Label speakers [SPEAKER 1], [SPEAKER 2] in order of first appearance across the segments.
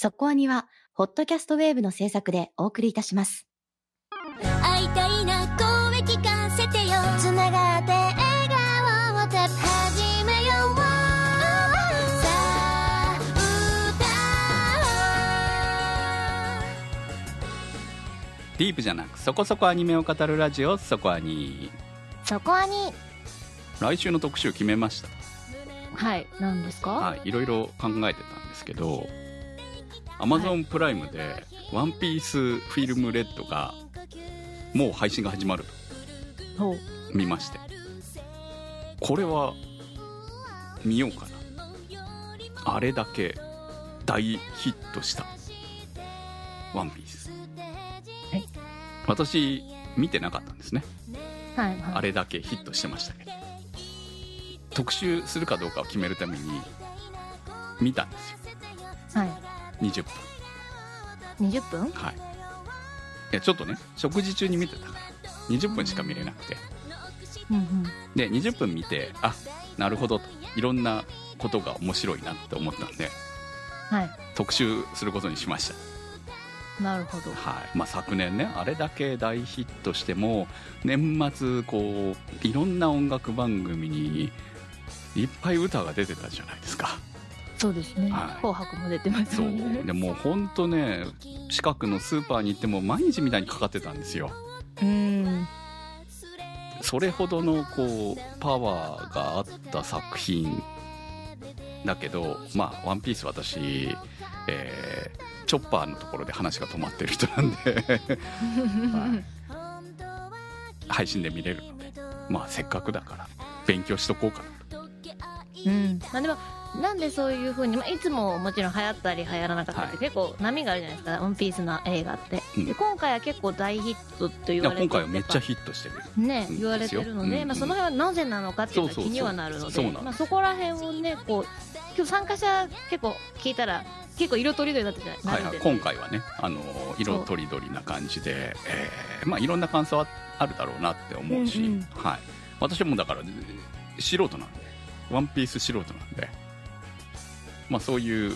[SPEAKER 1] そこアニは、ホットキャストウェーブの制作でお送りいたします。
[SPEAKER 2] 会いたいな声聞かせてよ。つながって笑顔を始めよう。さあ
[SPEAKER 3] ディープじゃなくそこそこアニメを語るラジオそこアニ
[SPEAKER 4] そこアニ
[SPEAKER 3] 来週の特集決めました。
[SPEAKER 4] はい何ですか？
[SPEAKER 3] はいいろいろ考えてたんですけど Amazon プライムで「ワンピースフィルムレッドがもう配信が始まると見まして。これは見ようかな。あれだけ大ヒットした「ワンピース
[SPEAKER 4] はい
[SPEAKER 3] 私見てなかったんですね。
[SPEAKER 4] はいはい。
[SPEAKER 3] あれだけヒットしてましたけど。特集するかどうかを決めるために見たんですよ。
[SPEAKER 4] はい
[SPEAKER 3] 20分。
[SPEAKER 4] 20分？
[SPEAKER 3] はい。いやちょっとね食事中に見てたから。20分しか見れなくて。
[SPEAKER 4] うんうん。
[SPEAKER 3] で20分見てあなるほどと。いろんなことが面白いなって思ったんで
[SPEAKER 4] はい。
[SPEAKER 3] 特集することにしました。
[SPEAKER 4] なるほど。
[SPEAKER 3] はい。まあ、昨年ねあれだけ大ヒットしても年末こういろんな音楽番組にいっぱい歌が出てたじゃないですか
[SPEAKER 4] そうですね。
[SPEAKER 3] はい。
[SPEAKER 4] 紅白も出てます
[SPEAKER 3] そう
[SPEAKER 4] もんね。
[SPEAKER 3] でもう本当ね近くのスーパーに行っても毎日みたいにかかってたんですよ。
[SPEAKER 4] うん。
[SPEAKER 3] それほどのこうパワーがあった作品だけどまあ「ワンピース私、えーチョッパーのところで話が止まってる人なんで。配信で見れるので。まあせっかくだから勉強しとこうかな
[SPEAKER 4] うん。まあでもなんでそういうふうに、まあ、いつももちろん流行ったり流行らなかったりって
[SPEAKER 3] はい。
[SPEAKER 4] 結構波があるじゃないですか「ワンピースの映画って、
[SPEAKER 3] うん。
[SPEAKER 4] で今回は結構大ヒットと言われて
[SPEAKER 3] 今回はめっちゃヒットしてるうん。
[SPEAKER 4] ね言われてるので、
[SPEAKER 3] うん
[SPEAKER 4] まあ、その辺はなぜなのかっていうのは
[SPEAKER 3] そうそうそう。
[SPEAKER 4] 気にはなるの
[SPEAKER 3] です
[SPEAKER 4] でまあ、そこら辺をねこう今日参加者結構聞いたら結構色とりどりになってじゃない？な
[SPEAKER 3] はいはい、
[SPEAKER 4] るんで、
[SPEAKER 3] 今回はねあの色とりどりな感じで、えーまあ、いろんな感想はあるだろうなって思うし、
[SPEAKER 4] うんうん。
[SPEAKER 3] はい、私もだから素人なんでワンピース素人なんで、まあ、そういう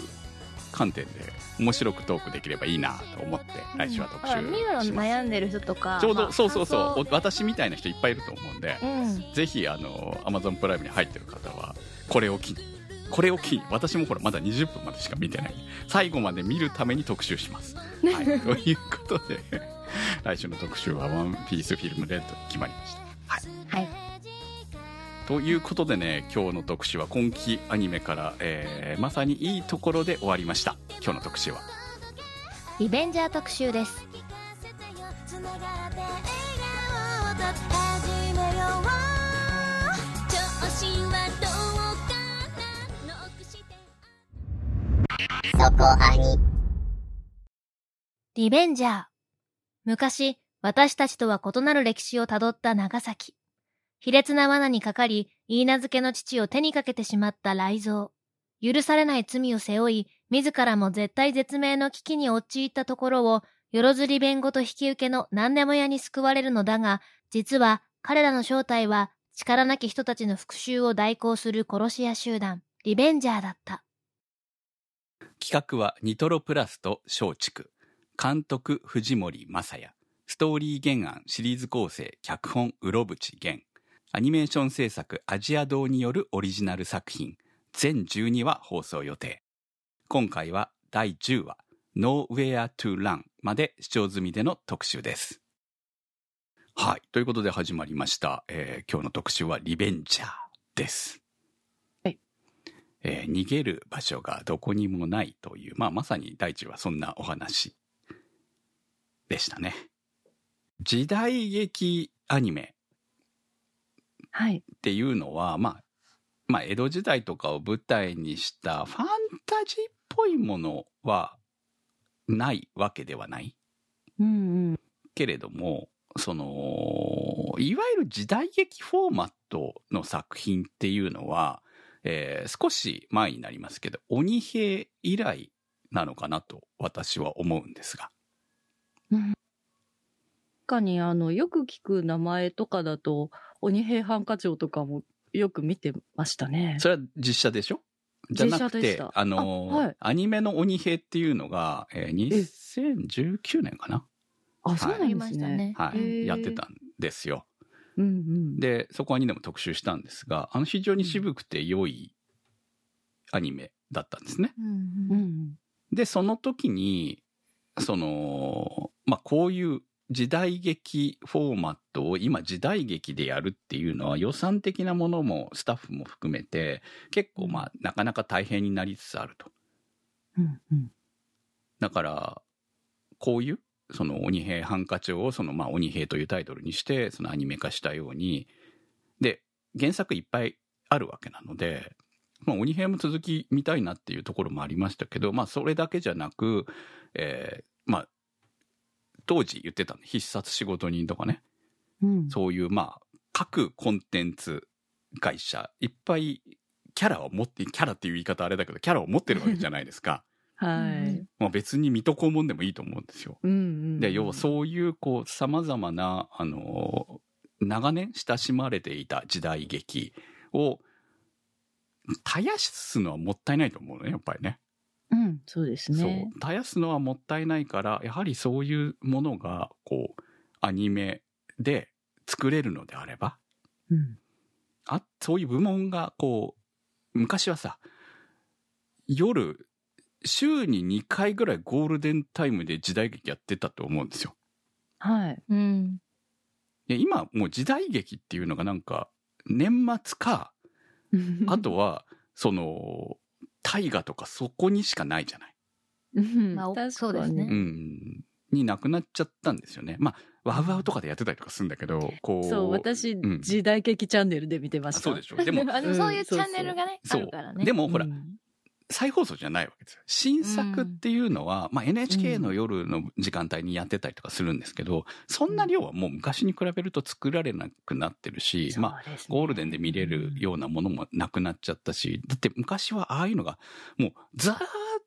[SPEAKER 3] 観点で面白くトークできればいいなと思って来週は特集します、
[SPEAKER 4] 悩んでる人とか
[SPEAKER 3] ちょうど、
[SPEAKER 4] まあ
[SPEAKER 3] そうそうそう私みたいな人いっぱいいると思うんで、
[SPEAKER 4] 想うん。
[SPEAKER 3] ぜひあの Amazon プライムに入ってる方はこれを機にこれを機に私もほらまだ20分までしか見てない。最後まで見るために特集します、はい、ということで来週の特集は「ワンピースフィルムレッド」決まりました、はい、
[SPEAKER 4] はい
[SPEAKER 3] ということでね今日の特集は今期アニメから、えーまさにいいところで終わりました。今日の特集は。
[SPEAKER 4] リベンジャー特集です。リベンジャー。昔私たちとは異なる歴史をたどった長崎卑劣な罠にかかり言い名付けの父を手にかけてしまった雷蔵許されない罪を背負い自らも絶対絶命の危機に陥ったところをよろずり弁護と引き受けの何でも屋に救われるのだが実は彼らの正体は力なき人たちの復讐を代行する殺し屋集団リベンジャーだった。
[SPEAKER 3] 企画はニトロプラスと松竹。監督藤森正也。ストーリー原案シリーズ構成脚本うろぶち源アニメーション制作アジア堂によるオリジナル作品。全12話放送予定。今回は第10話 Nowhere to Run まで視聴済みでの特集です。はい。ということで始まりました、えー今日の特集はリベンジャーです。えー逃げる場所がどこにもないという、まあ、まさに大地はそんなお話でしたね。時代劇アニメ。
[SPEAKER 4] はい
[SPEAKER 3] っていうのは、まあ、まあ、江戸時代とかを舞台にしたファンタジーっぽいものはないわけではない。
[SPEAKER 4] うんうん。
[SPEAKER 3] けれども、その、いわゆる時代劇フォーマットの作品っていうのは、えー少し前になりますけど、鬼平以来なのかなと私は思うんですが。
[SPEAKER 5] 確かにあのよく聞く名前とかだと鬼平犯科帳とかもよく見てましたね。
[SPEAKER 3] それは実写でしょ？じゃなくてあのー
[SPEAKER 5] あはい
[SPEAKER 3] アニメの鬼平っていうのが、えー2019年かな？
[SPEAKER 5] あ、そうなんですね
[SPEAKER 6] ましたね。。
[SPEAKER 3] はい、やってたんですよ。
[SPEAKER 5] うんうん。
[SPEAKER 3] で、そこはにでも特集したんですが、あの非常に渋くて良いアニメだったんですね。
[SPEAKER 6] うん
[SPEAKER 5] う
[SPEAKER 6] うん
[SPEAKER 5] ん
[SPEAKER 3] で、その時に、その、まあ、こういう時代劇フォーマットを今時代劇でやるっていうのは予算的なものもスタッフも含めて結構まあなかなか大変になりつつあると。
[SPEAKER 5] うんうん。
[SPEAKER 3] だから、こういう、その鬼平犯科帳をそのまあ鬼平というタイトルにして、そのアニメ化したように、で、原作いっぱいあるわけなので、まあ鬼平も続き見たいなっていうところもありましたけど、まあそれだけじゃなく、えーまあ、当時言ってたの、必殺仕事人とかね、
[SPEAKER 5] うん。
[SPEAKER 3] そういうまあ、各コンテンツ会社、いっぱいキャラを持って、キャラっていう言い方あれだけど、キャラを持ってるわけじゃないですか。
[SPEAKER 5] はい。
[SPEAKER 3] まあ別に水戸黄門でもいいと思うんですよ。
[SPEAKER 5] うんうん。
[SPEAKER 3] で、要はそういう、こう、様々な、あの、長年親しまれていた時代劇を、絶やすのはもったいないと思うのね、やっぱりね。
[SPEAKER 5] うん、そうですね。
[SPEAKER 3] そう。絶やすのはもったいないから、やはりそういうものが、こう、アニメで作れるのであれば、
[SPEAKER 5] うん。
[SPEAKER 3] あ、そういう部門が、こう、昔はさ、夜、週に2回ぐらいゴールデンタイムで時代劇やってたと思うんですよ。
[SPEAKER 5] はい。
[SPEAKER 6] うん。
[SPEAKER 3] で今もう時代劇っていうのがなんか年末か あとはその大河とかそこにしかないじゃない。
[SPEAKER 5] うん、
[SPEAKER 6] まあそうですね
[SPEAKER 3] うん。になくなっちゃったんですよね。まあワウワウとかでやってたりとかするんだけどこう
[SPEAKER 5] そう、私、
[SPEAKER 3] ん
[SPEAKER 5] 時代劇チャンネルで見てました。
[SPEAKER 3] あそうでしょ。でも
[SPEAKER 6] そういうチャンネルがね、
[SPEAKER 3] そう
[SPEAKER 6] あるからね。
[SPEAKER 3] でもほら、
[SPEAKER 5] うん
[SPEAKER 3] 再放送じゃないわけですよ。新作っていうのは、まあ NHK の夜の時間帯にやってたりとかするんですけど、そんな量はもう昔に比べると作られなくなってるし、まあゴールデンで見れるようなものもなくなっちゃったし、だって昔はああいうのがもうずーっ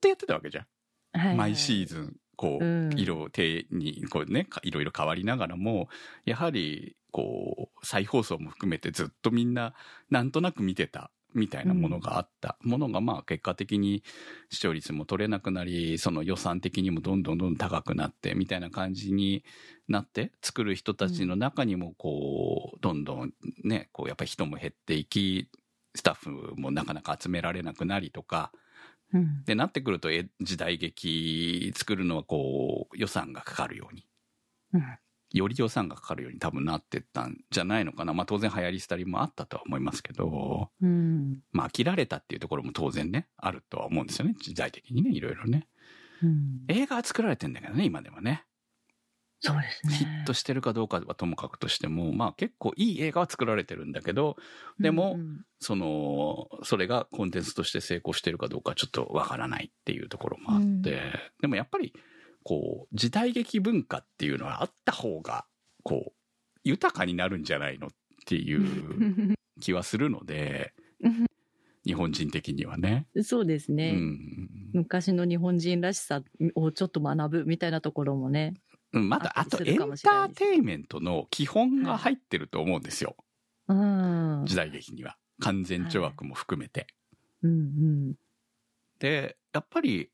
[SPEAKER 3] とやってたわけじゃん。
[SPEAKER 5] はいはい
[SPEAKER 3] 毎シーズン、こう、
[SPEAKER 5] うん
[SPEAKER 3] 色手に、こうね、かいろいろ変わりながらも、やはり、こう、再放送も含めてずっとみんな、なんとなく見てた。みたいなものがあった、ものがまあ結果的に視聴率も取れなくなりその予算的にもどんどんどんどん高くなってみたいな感じになって作る人たちの中にもこうどんどんねこうやっぱり人も減っていきスタッフもなかなか集められなくなりとか
[SPEAKER 5] うん。
[SPEAKER 3] でなってくるとえ時代劇作るのはこう予算がかかるように。
[SPEAKER 5] うん
[SPEAKER 3] より予算がかかるように多分なってったんじゃないのかな。まあ当然流行り廃りもあったとは思いますけど。
[SPEAKER 5] うん。
[SPEAKER 3] まあ飽きられたっていうところも当然ねあるとは思うんですよね。時代的にねいろいろね。
[SPEAKER 5] うん。
[SPEAKER 3] 映画は作られてんだけどね今ではね。
[SPEAKER 5] そうですね。
[SPEAKER 3] ヒットしてるかどうかはともかくとしてもまあ結構いい映画は作られてるんだけどでも
[SPEAKER 5] うん
[SPEAKER 3] そのそれがコンテンツとして成功してるかどうかちょっとわからないっていうところもあって、
[SPEAKER 6] うん。
[SPEAKER 3] でもやっぱりこう時代劇文化っていうのはあった方がこう豊かになるんじゃないのっていう 気はするので 日本人的にはね。
[SPEAKER 5] そうですね、
[SPEAKER 3] うん
[SPEAKER 5] 昔の日本人らしさをちょっと学ぶみたいなところもね。
[SPEAKER 3] うん、まだあとエンターテインメントの基本が入ってると思うんですよ、
[SPEAKER 5] うん。
[SPEAKER 3] 時代劇には完全懲悪も含めて。
[SPEAKER 5] うんうん。
[SPEAKER 3] でやっぱり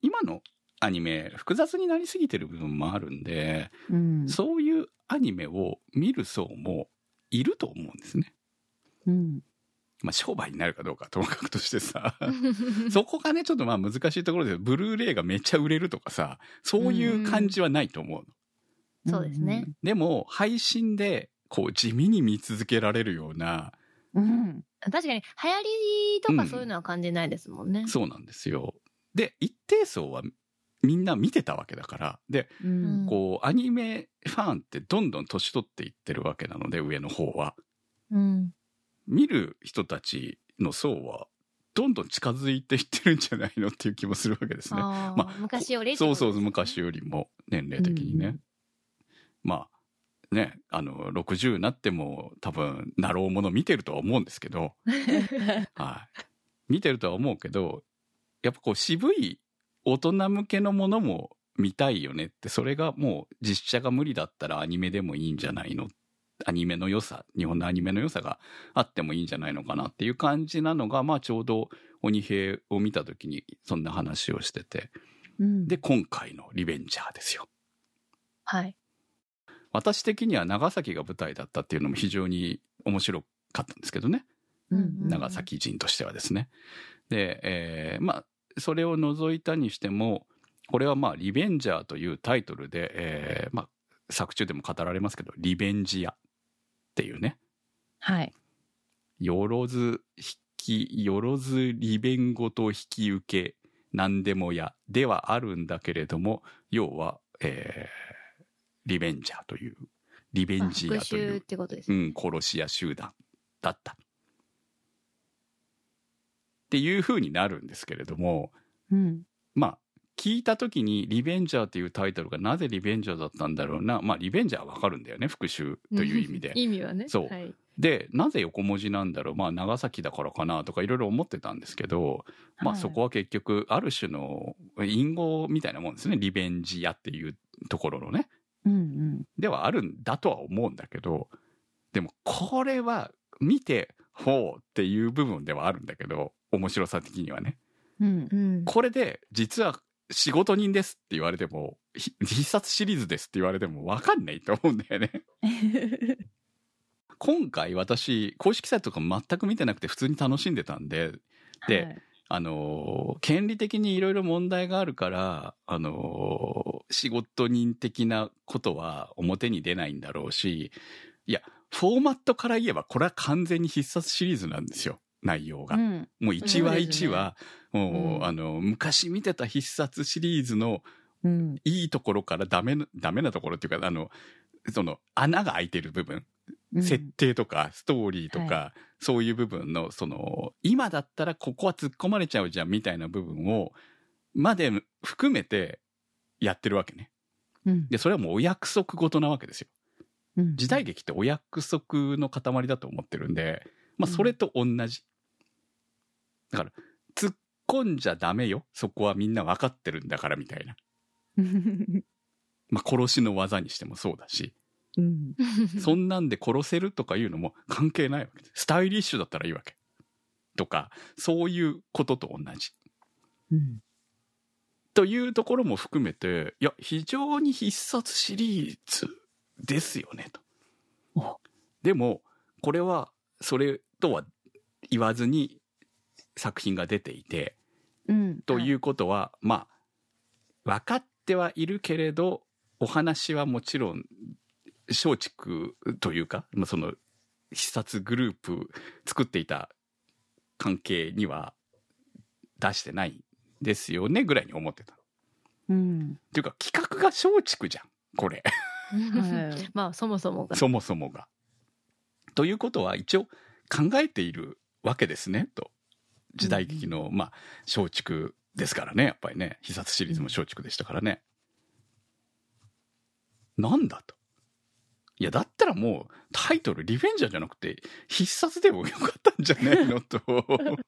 [SPEAKER 3] 今のアニメ複雑になりすぎてる部分もあるんで、
[SPEAKER 5] うん。
[SPEAKER 3] そういうアニメを見る層もいると思うんですね。
[SPEAKER 5] うん。
[SPEAKER 3] まあ商売になるかどうかはともかくとしてさ そこがねちょっとまあ難しいところでブルーレイがめっちゃ売れるとかさそういう感じはないと思うの。
[SPEAKER 6] そうですね。
[SPEAKER 3] でも配信でこう地味に見続けられるような
[SPEAKER 5] うん。
[SPEAKER 6] 確かに、流行りとかそういうのは感じないですもんね。
[SPEAKER 3] そうなんですよ。で一定層はみんな見てたわけだからで
[SPEAKER 5] うん。
[SPEAKER 3] こうアニメファンってどんどん年取っていってるわけなので上の方は
[SPEAKER 6] うん。
[SPEAKER 3] 見る人たちの層はどんどん近づいていってるんじゃないのっていう気もするわけですね。まあ
[SPEAKER 6] 昔より
[SPEAKER 3] そうそう昔よりも年齢的にね。
[SPEAKER 5] うん
[SPEAKER 3] まあねあの60になっても多分なろうもの見てるとは思うんですけど、はい、見てるとは思うけどやっぱこう渋い大人向けのものも見たいよねってそれがもう実写が無理だったらアニメでもいいんじゃないの？アニメの良さ日本のアニメの良さがあってもいいんじゃないのかなっていう感じなのがまあちょうど鬼平を見た時にそんな話をしてて。
[SPEAKER 5] うん。
[SPEAKER 3] で今回の「リベンジャー」ですよ。
[SPEAKER 6] はい。
[SPEAKER 3] 私的には長崎が舞台だったっていうのも非常に面白かったんですけどね。
[SPEAKER 5] うん
[SPEAKER 6] うん
[SPEAKER 3] 長崎人としてはですね。で、えーまあそれを除いたにしてもこれはまあ「リベンジャー」というタイトルで、えーまあ、作中でも語られますけど「リベンジ屋」っていうね
[SPEAKER 5] はい。
[SPEAKER 3] よろず引きよろず利便ごと引き受け何でも屋ではあるんだけれども要は、えーリベンジャーというリベンジ
[SPEAKER 6] 復
[SPEAKER 3] 屋という
[SPEAKER 6] 讐ってことですね。
[SPEAKER 3] うん、殺し屋集団だった。っていう風になるんですけれども、
[SPEAKER 5] うん。
[SPEAKER 3] まあ、聞いた時にリベンジャーっていうタイトルがなぜリベンジャーだったんだろうな。まあ、リベンジャーはわかるんだよね。復讐という意味で。
[SPEAKER 6] 意味はね。
[SPEAKER 3] そう
[SPEAKER 6] はい。
[SPEAKER 3] で、なぜ横文字なんだろう。まあ、長崎だからかなとかいろいろ思ってたんですけど、まあ、
[SPEAKER 5] はい
[SPEAKER 3] そこは結局、ある種の隠語みたいなもんですね。リベンジ屋っていうところのね。
[SPEAKER 5] うんうん。
[SPEAKER 3] ではあるんだとは思うんだけどでもこれは見てほうっていう部分ではあるんだけど面白さ的にはね
[SPEAKER 5] うん
[SPEAKER 6] う。ん。
[SPEAKER 3] これで実は仕事人ですって言われてもひ必殺シリーズですって言われても分かんないと思うんだよね 今回私公式サイトとか全く見てなくて普通に楽しんでたんでで
[SPEAKER 5] はい
[SPEAKER 3] あのー権利的にいろいろ問題があるから、あのー仕事人的なことは表に出ないんだろうし、いや、フォーマットから言えばこれは完全に必殺シリーズなんですよ、内容が。
[SPEAKER 5] うん。
[SPEAKER 3] もう1話
[SPEAKER 5] そうですね
[SPEAKER 3] 1話、もう、
[SPEAKER 5] うん
[SPEAKER 3] あの、昔見てた必殺シリーズの
[SPEAKER 5] うん。
[SPEAKER 3] いいところからダメな、ダメなところっていうか、あの、その穴が開いてる部分、
[SPEAKER 5] うん
[SPEAKER 3] 設定とかストーリーとか、
[SPEAKER 5] は
[SPEAKER 3] そういう部分のその今だったらここは突っ込まれちゃうじゃんみたいな部分をまで含めてやってるわけね。
[SPEAKER 5] うん
[SPEAKER 3] でそれはもうお約束事なわけですよ。
[SPEAKER 5] うん
[SPEAKER 3] 時代劇ってお約束の塊だと思ってるんで、まあ、それと同じ。だから突っ込んじゃダメよそこはみんな分かってるんだからみたいな。まあ、殺しの技にしてもそうだし。
[SPEAKER 5] うん。
[SPEAKER 3] そんなんで殺せるとかいうのも関係ないわけです。スタイリッシュだったらいいわけ。とか、そういうことと同じ。
[SPEAKER 5] うん。
[SPEAKER 3] というところも含めて、いや、非常に必殺シリーズですよね、と
[SPEAKER 5] お。
[SPEAKER 3] でも、これは、それとは言わずに作品が出ていて、
[SPEAKER 5] うん。
[SPEAKER 3] ということは、まあ、分かってはいるけれど、お話はもちろん、松竹というか、まあ、その、必殺グループ作っていた関係には出してないんですよね、ぐらいに思ってた。っ
[SPEAKER 5] うん。
[SPEAKER 3] ていうか、企画が松竹じゃん、これ。
[SPEAKER 5] はい
[SPEAKER 6] まあ、そもそもが。
[SPEAKER 3] そもそもが。ということは、一応考えているわけですね、と。時代劇の、まあ、松竹ですからね、やっぱりね。必殺シリーズも松竹でしたからね。なんだと。いや、だったらもう、タイトル、リベンジャーじゃなくて、必殺でもよかったんじゃないのと。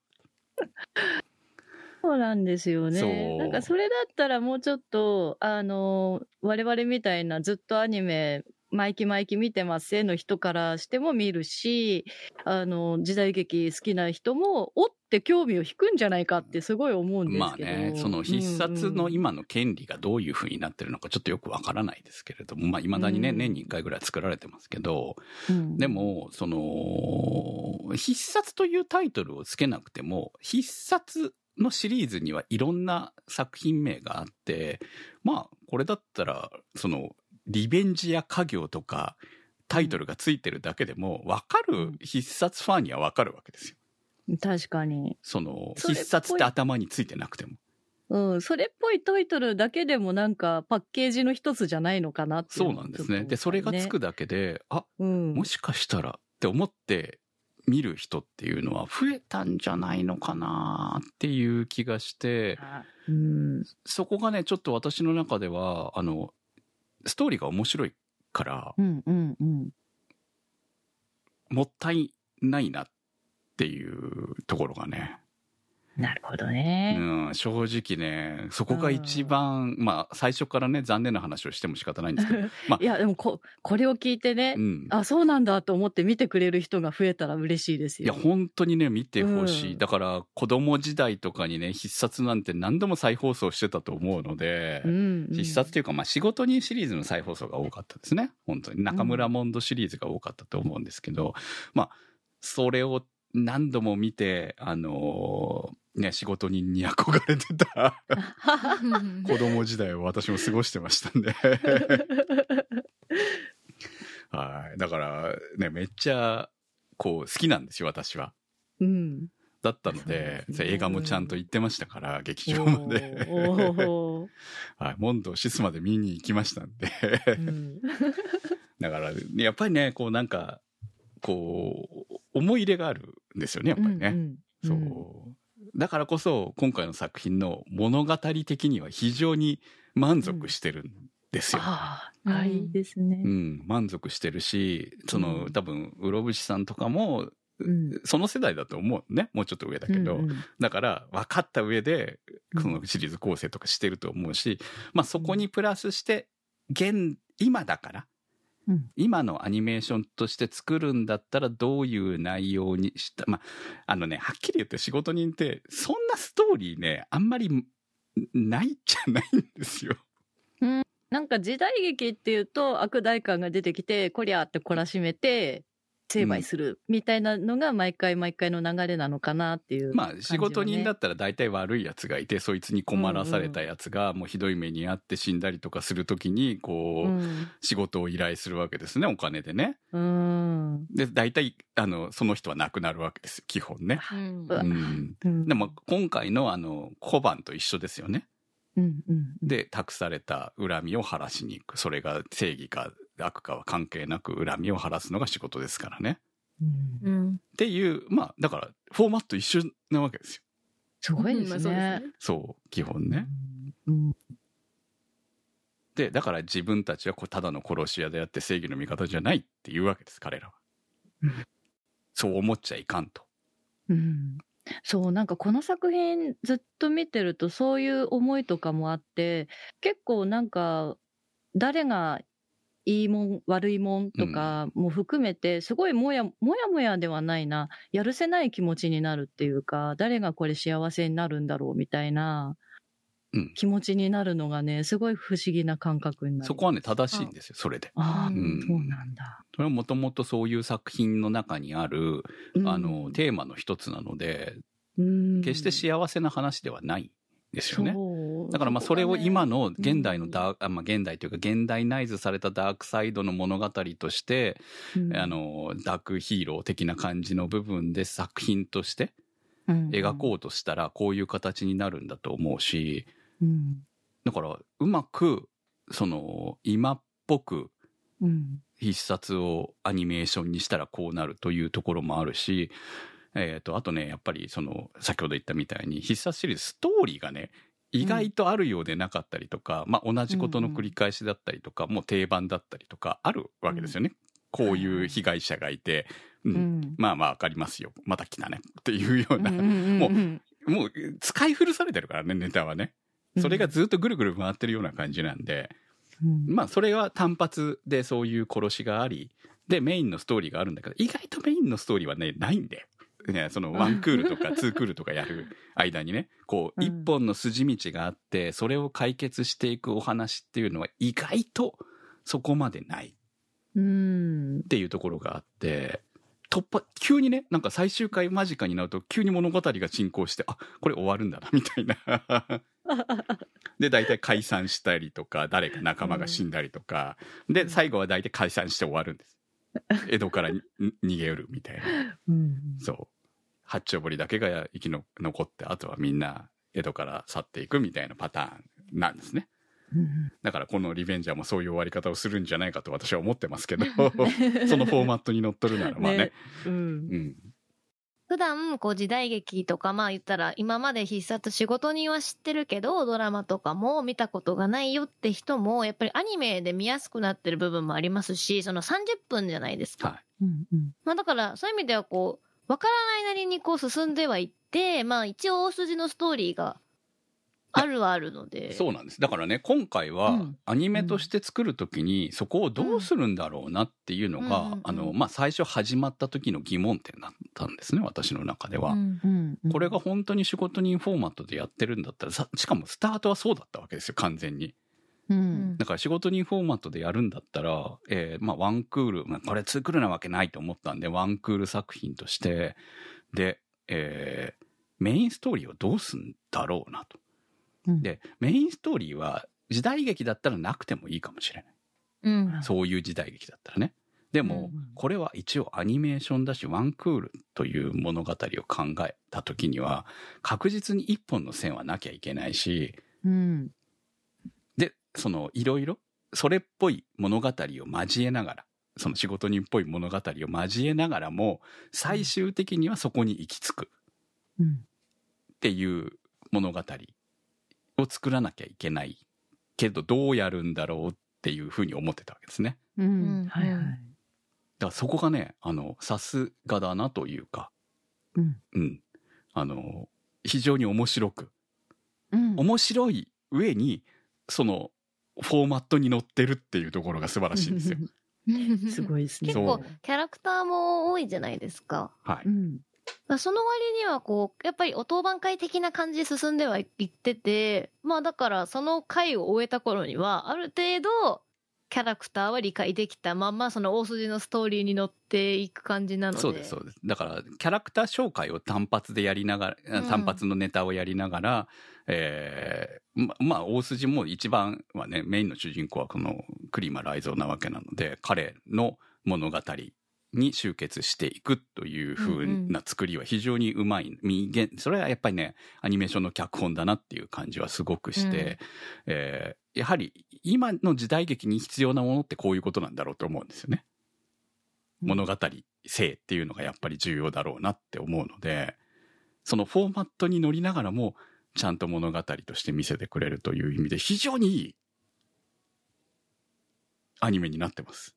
[SPEAKER 5] そうなんですよね。なんかそれだったらもうちょっと、あの、我々みたいなずっとアニメ、毎期毎期見てます。せの人からしても見るし、あの、時代劇好きな人も、おって興味を引くんじゃないかってすごい思うんですけど。
[SPEAKER 3] まあね、その必殺の
[SPEAKER 5] うん
[SPEAKER 3] 今の権利がどういう風になってるのかちょっとよくわからないですけれども、まあ未だにね、
[SPEAKER 5] うん。
[SPEAKER 3] 年に1回ぐらい作られてますけど、
[SPEAKER 5] うん。
[SPEAKER 3] で、も、その、必殺というタイトルをつけなくても、必殺のシリーズにはいろんな作品名があって、まあ、これだったら、その、リベンジや家業とか、タイトルがついてるだけでも、わかる必殺ファンにはわかるわけですよ。
[SPEAKER 5] 確かに。
[SPEAKER 3] その、
[SPEAKER 5] そ
[SPEAKER 3] 必殺って頭についてなくても。
[SPEAKER 5] うん、それっぽいタイトルだけでもなんかパッケージの一つじゃないのかなってい
[SPEAKER 3] そうなんですね。
[SPEAKER 5] ちょっと
[SPEAKER 3] で、それがつ
[SPEAKER 5] ね
[SPEAKER 3] くだけで、あ、
[SPEAKER 5] うん、
[SPEAKER 3] もしかしたらって思って見る人っていうのは増えたんじゃないのかなっていう気がして、
[SPEAKER 5] うん、
[SPEAKER 3] そこがね、ちょっと私の中では、あの、ストーリーが面白いから、
[SPEAKER 5] うん、うん、うん。
[SPEAKER 3] もったいないなっていうところがね、
[SPEAKER 5] なるほどね。
[SPEAKER 3] うん、正直ね、そこが一番、まあ、最初からね、残念な話をしても仕方ないんですけど、まあ
[SPEAKER 5] いや、でもこ、これを聞いてね、
[SPEAKER 3] うん。
[SPEAKER 5] あ、そうなんだと思って見てくれる人が増えたら嬉しいです
[SPEAKER 3] いや、
[SPEAKER 5] よ。
[SPEAKER 3] 本当にね、見てほしい。
[SPEAKER 5] うん
[SPEAKER 3] だから、子供時代とかにね、必殺なんて何度も再放送してたと思うので、
[SPEAKER 5] うんうん
[SPEAKER 3] 必殺というか、まあ、仕事人シリーズの再放送が多かったですね。本当に。中村モンドシリーズが多かったと思うんですけど、まあ、それを何度も見て、あのーね、仕事人に憧れてた 子供時代を私も過ごしてましたんで。はい。だから、ね、めっちゃ、こう、好きなんですよ、私は。
[SPEAKER 5] うん。
[SPEAKER 3] だったので、
[SPEAKER 5] そうですね
[SPEAKER 3] 映画もちゃんと行ってましたから、劇場まで。はい。モンドシスまで見に行きましたんで。
[SPEAKER 5] ーうん
[SPEAKER 3] だから、やっぱりね、こうなんか、こう、思い入れがあるんですよね、やっぱりね。
[SPEAKER 5] うん
[SPEAKER 3] そう
[SPEAKER 5] うん。
[SPEAKER 3] だからこそ、今回の作品の物語的には非常に満足してるんですよ。
[SPEAKER 5] あ
[SPEAKER 6] うん
[SPEAKER 5] あ、いいですね
[SPEAKER 3] う。ん、満足してるし、その、
[SPEAKER 5] うん
[SPEAKER 3] 多分、うろぶしさんとかも、
[SPEAKER 5] うん
[SPEAKER 3] その世代だと思うね。もうちょっと上だけど。
[SPEAKER 5] うんうん
[SPEAKER 3] だから、分かった上で、
[SPEAKER 5] うん
[SPEAKER 3] そのシリーズ構成とかしてると思うし、まあそこにプラスして、現、今だから、
[SPEAKER 5] うん
[SPEAKER 3] 今のアニメーションとして作るんだったらどういう内容にした、まあ、あのね、はっきり言って仕事人って、そんなストーリーね、あんまりんないじゃないんですよ。
[SPEAKER 5] なんか時代劇っていうと悪代官が出てきてこりゃーって懲らしめて成敗するみたいなのが毎回毎回の流れなのかなっていう、
[SPEAKER 3] まあ仕事人だ
[SPEAKER 5] っ
[SPEAKER 3] ったら大体悪いやつがいて、そいつに困らされたやつがもうひどい目にあって死んだりとかするときに、こう、
[SPEAKER 5] うん。
[SPEAKER 3] 仕事を依頼するわけですね、お金でね。
[SPEAKER 5] うん。
[SPEAKER 3] で、大体、あの、その人は亡くなるわけですよ、基本ね。でも、今回のあの、小判と一緒ですよね。
[SPEAKER 5] うんうん。
[SPEAKER 3] で、託された恨みを晴らしに行く。それが正義か悪かは関係なく恨みを晴らすのが仕事ですからね。
[SPEAKER 5] うん
[SPEAKER 6] うん
[SPEAKER 3] っていう、まあ、だから、フォーマット一緒なわけですよ。
[SPEAKER 5] すごいですね
[SPEAKER 6] ね。
[SPEAKER 3] そう、基本ね。
[SPEAKER 5] うん
[SPEAKER 3] で、だから自分たちはこうただの殺し屋であって正義の味方じゃないっていうわけです、彼らは
[SPEAKER 5] うん。
[SPEAKER 3] そう思っちゃいかんと。
[SPEAKER 5] うんそうなんかこの作品ずっと見てるとそういう思いとかもあって結構なんか誰がいいもん悪いもんとかも含めてすごいもやもやもやではないなやるせない気持ちになるっていうか誰がこれ幸せになるんだろうみたいな
[SPEAKER 3] うん
[SPEAKER 5] 気持ちになるのがねすごい不思議な感覚になる。
[SPEAKER 3] そこはね、正しいんですよ、それで。
[SPEAKER 5] ああ、
[SPEAKER 3] うん
[SPEAKER 5] そうなんだ。
[SPEAKER 3] それはもともとそういう作品の中にある、
[SPEAKER 5] うん
[SPEAKER 3] あの、テーマの一つなので、
[SPEAKER 5] うん
[SPEAKER 3] 決して幸せな話ではないんですよね。だからまあそれを今の現代の
[SPEAKER 5] うん。
[SPEAKER 3] ダー、あまあ現代というか現代ナイズされたダークサイドの物語として、
[SPEAKER 5] うん。
[SPEAKER 3] あの、ダークヒーロー的な感じの部分で作品として
[SPEAKER 5] うん。
[SPEAKER 3] 描こうとしたらこういう形になるんだと思うし、
[SPEAKER 5] うん。
[SPEAKER 3] だからうまく、その、今っぽく
[SPEAKER 5] うん。
[SPEAKER 3] 必殺をアニメーションにしたらこうなるというところもあるし、えっ、と、あとね、やっぱりその、先ほど言ったみたいに必殺シリーズストーリーがね、意外とあるようでなかったりとか、まあ同じことの繰り返しだったりとか、もう定番だったりとかあるわけですよね。こういう被害者がいて、うん
[SPEAKER 5] うん
[SPEAKER 3] まあまあわかりますよ。また来たね。っていうような、
[SPEAKER 5] うんうん
[SPEAKER 3] もう
[SPEAKER 5] うん
[SPEAKER 3] もう使い古されてるからね、ネタはね。それがずっとぐるぐる回ってるような感じなんで、
[SPEAKER 5] うん
[SPEAKER 3] まあそれは単発でそういう殺しがあり、でメインのストーリーがあるんだけど、意外とメインのストーリーはね、ないんで。ね、そのワンクールとかツークールとかやる間にね、こう
[SPEAKER 5] うん
[SPEAKER 3] 一本の筋道があって、それを解決していくお話っていうのは意外とそこまでない
[SPEAKER 5] うん
[SPEAKER 3] っていうところがあって、突破、急にね、なんか最終回間近になると急に物語が進行して、あ、これ終わるんだな、みたいな。で、大体解散したりとか、誰か仲間が死んだりとか、で、最後は大体解散して終わるんです。江戸からに逃げ寄るみたいな。
[SPEAKER 5] うん
[SPEAKER 3] そう。八丁堀だけが生きの残って、あとはみんな江戸から去っていくみたいなパターンなんですね。
[SPEAKER 5] うん
[SPEAKER 3] だからこのリベンジャーもそういう終わり方をするんじゃないかと私は思ってますけど、そのフォーマットにのっとるならまあね。
[SPEAKER 5] ね。うん。
[SPEAKER 3] うん。
[SPEAKER 6] 普段、こう時代劇とか、まあ言ったら、今まで必殺仕事人は知ってるけど、ドラマとかも見たことがないよって人も、やっぱりアニメで見やすくなってる部分もありますし、その30分じゃないですか。
[SPEAKER 3] はい。
[SPEAKER 5] うん。うん。
[SPEAKER 6] まあだから、そういう意味ではこう、わからないなりにこう進んではいって、まあ一応大筋のストーリーがあるはあるので。
[SPEAKER 3] そうなんです。だからね、今回は
[SPEAKER 5] うん
[SPEAKER 3] アニメとして作るときに、そこをどうするんだろうなっていうのが、あの、まあ、最初始まった時の疑問点だったんですね、私の中では。
[SPEAKER 6] うん
[SPEAKER 5] うんうん
[SPEAKER 3] これが本当に仕事人フォーマットでやってるんだったら、さしかもスタートはそうだったわけですよ、完全に。
[SPEAKER 5] う
[SPEAKER 6] うん
[SPEAKER 5] ん
[SPEAKER 3] だから仕事人フォーマットでやるんだったら、えーまあ、ワンクール、まあ、これツークールなわけないと思ったんで、ワンクール作品として、で、えーメインストーリーをどうすんだろうなと。
[SPEAKER 5] うん
[SPEAKER 3] で、メインストーリーは時代劇だったらなくてもいいかもしれない。
[SPEAKER 6] うん。
[SPEAKER 3] そういう時代劇だったらね。でも、
[SPEAKER 5] うん
[SPEAKER 3] これは一応アニメーションだし、ワンクールという物語を考えた時には、確実に一本の線はなきゃいけないし、
[SPEAKER 5] うん
[SPEAKER 3] で、その、いろいろ、それっぽい物語を交えながら、その仕事人っぽい物語を交えながらも、最終的にはそこに行き着く。
[SPEAKER 5] うん
[SPEAKER 3] っていう物語を作らなきゃいけないけど、どうやるんだろうっていうふうに思ってたわけですね。
[SPEAKER 5] う
[SPEAKER 6] うん
[SPEAKER 5] ん。はいはい。
[SPEAKER 3] だからそこがね、あの、さすがだなというか、
[SPEAKER 5] うん。
[SPEAKER 3] うん。あの、非常に面白く、
[SPEAKER 5] うん。
[SPEAKER 3] 面白い上に、その、フォーマットに乗ってるっていうところが素晴らしいんですよ。
[SPEAKER 5] すごいですね
[SPEAKER 6] 結構キャラクターも多いじゃないですか。
[SPEAKER 3] はい。
[SPEAKER 5] うん
[SPEAKER 6] まあその割にはこう、やっぱりお当番会的な感じで進んではいってて、まあだからその回を終えた頃には、ある程度、キャラクターは理解できたまんま、その大筋のストーリーに乗っていく感じなので。
[SPEAKER 3] そうです、そうです。だから、キャラクター紹介を単発でやりながら、
[SPEAKER 6] うん
[SPEAKER 3] 単発のネタをやりながら、えーま、まあ、大筋も一番はね、メインの主人公はこの栗間雷蔵なわけなので、彼の物語に集結していくという風な作りは非常にうまい。みげんそれはやっぱりね、アニメーションの脚本だなっていう感じはすごくして、えーやはり今の時代劇に必要なものってこういうことなんだろうと思うんですよね。物語性っていうのがやっぱり重要だろうなって思うので、そのフォーマットに乗りながらも、ちゃんと物語として見せてくれるという意味で非常にいいアニメになってます。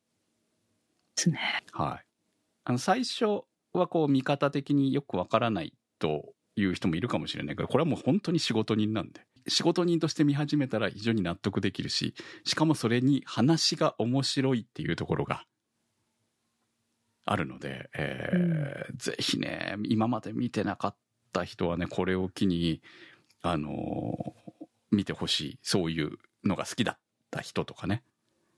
[SPEAKER 5] ですね
[SPEAKER 3] はい。あの、最初はこう見方的によくわからないという人もいるかもしれないけど、これはもう本当に仕事人なんで。仕事人として見始めたら非常に納得できるし、しかもそれに話が面白いっていうところがあるので、えーぜひね、今まで見てなかった人はね、これを機に、あのー見てほしい。そういうのが好きだった人とかね。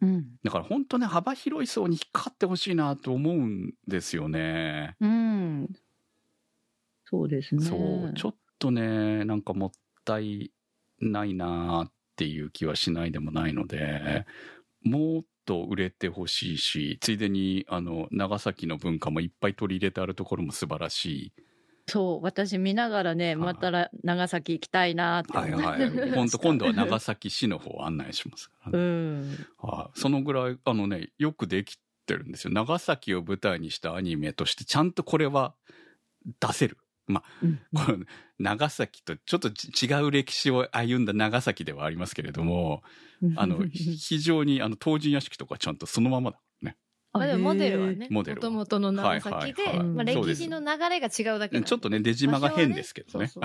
[SPEAKER 5] うん
[SPEAKER 3] だから本当ね、幅広い層に引っかかってほしいなと思うんですよね。
[SPEAKER 5] うんそうですね
[SPEAKER 3] そう、ちょっとね、なんかもったいないなっていう気はしないでもないので、もっと売れてほしいし、ついでに、あの、長崎の文化もいっぱい取り入れてあるところも素晴らしい。
[SPEAKER 5] そう私見ながらねまたら長崎行きたいなって
[SPEAKER 3] はい
[SPEAKER 5] 思って
[SPEAKER 3] はい。本当 今度は長崎市の方を案内しますから
[SPEAKER 5] う
[SPEAKER 3] ね。
[SPEAKER 5] ん
[SPEAKER 3] はいそのぐらい、あのね、よくできてるんですよ。長崎を舞台にしたアニメとして、ちゃんとこれは出せる。まあ、
[SPEAKER 5] うん
[SPEAKER 3] これ長崎とちょっとち違う歴史を歩んだ長崎ではありますけれども、あの、ひ非常にあの、東人屋敷とかちゃんとそのままだね。
[SPEAKER 6] まあでもモデルはね、もともとの長崎で、
[SPEAKER 3] はい
[SPEAKER 5] はいはい
[SPEAKER 6] まあ歴史の流れが違うだけなんで
[SPEAKER 3] ちょっとね、出島が変ですけどね。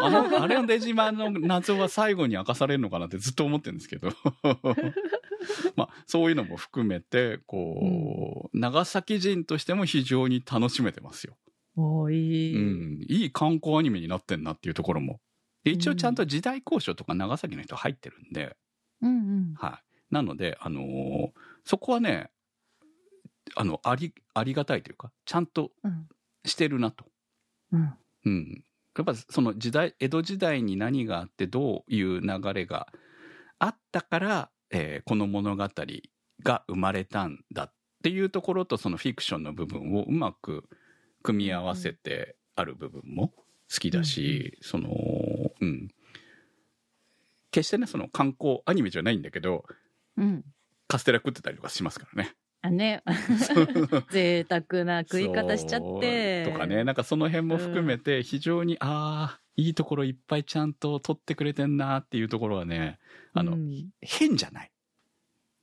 [SPEAKER 3] あの、あれの出島の謎は最後に明かされるのかなってずっと思ってるんですけど。まあ、そういうのも含めて、こう、長崎人としても非常に楽しめてますよ。
[SPEAKER 5] おーいい、
[SPEAKER 3] うん。いい観光アニメになってんなっていうところも。で一応ちゃんと時代交渉とか長崎の人入ってるんで、
[SPEAKER 5] うんうん
[SPEAKER 3] はい。なので、あのーそこはね、あの、あり、ありがたいというか、ちゃんと
[SPEAKER 5] うん
[SPEAKER 3] してるなと。
[SPEAKER 5] うん
[SPEAKER 3] うん。やっぱその時代、江戸時代に何があってどういう流れがあったから、えーこの物語が生まれたんだっていうところとそのフィクションの部分をうまく組み合わせてある部分も好きだし、その、うん。決してね、その観光アニメじゃないんだけど、
[SPEAKER 5] うん
[SPEAKER 3] カステラ食ってたりとかしますからね。
[SPEAKER 5] あね。贅沢な食い方しちゃって。
[SPEAKER 3] とかね、なんかその辺も含めて非常に、ああ、いいところいっぱいちゃんと取ってくれてんなっていうところはね、あの、
[SPEAKER 5] うん。
[SPEAKER 3] 変じゃない。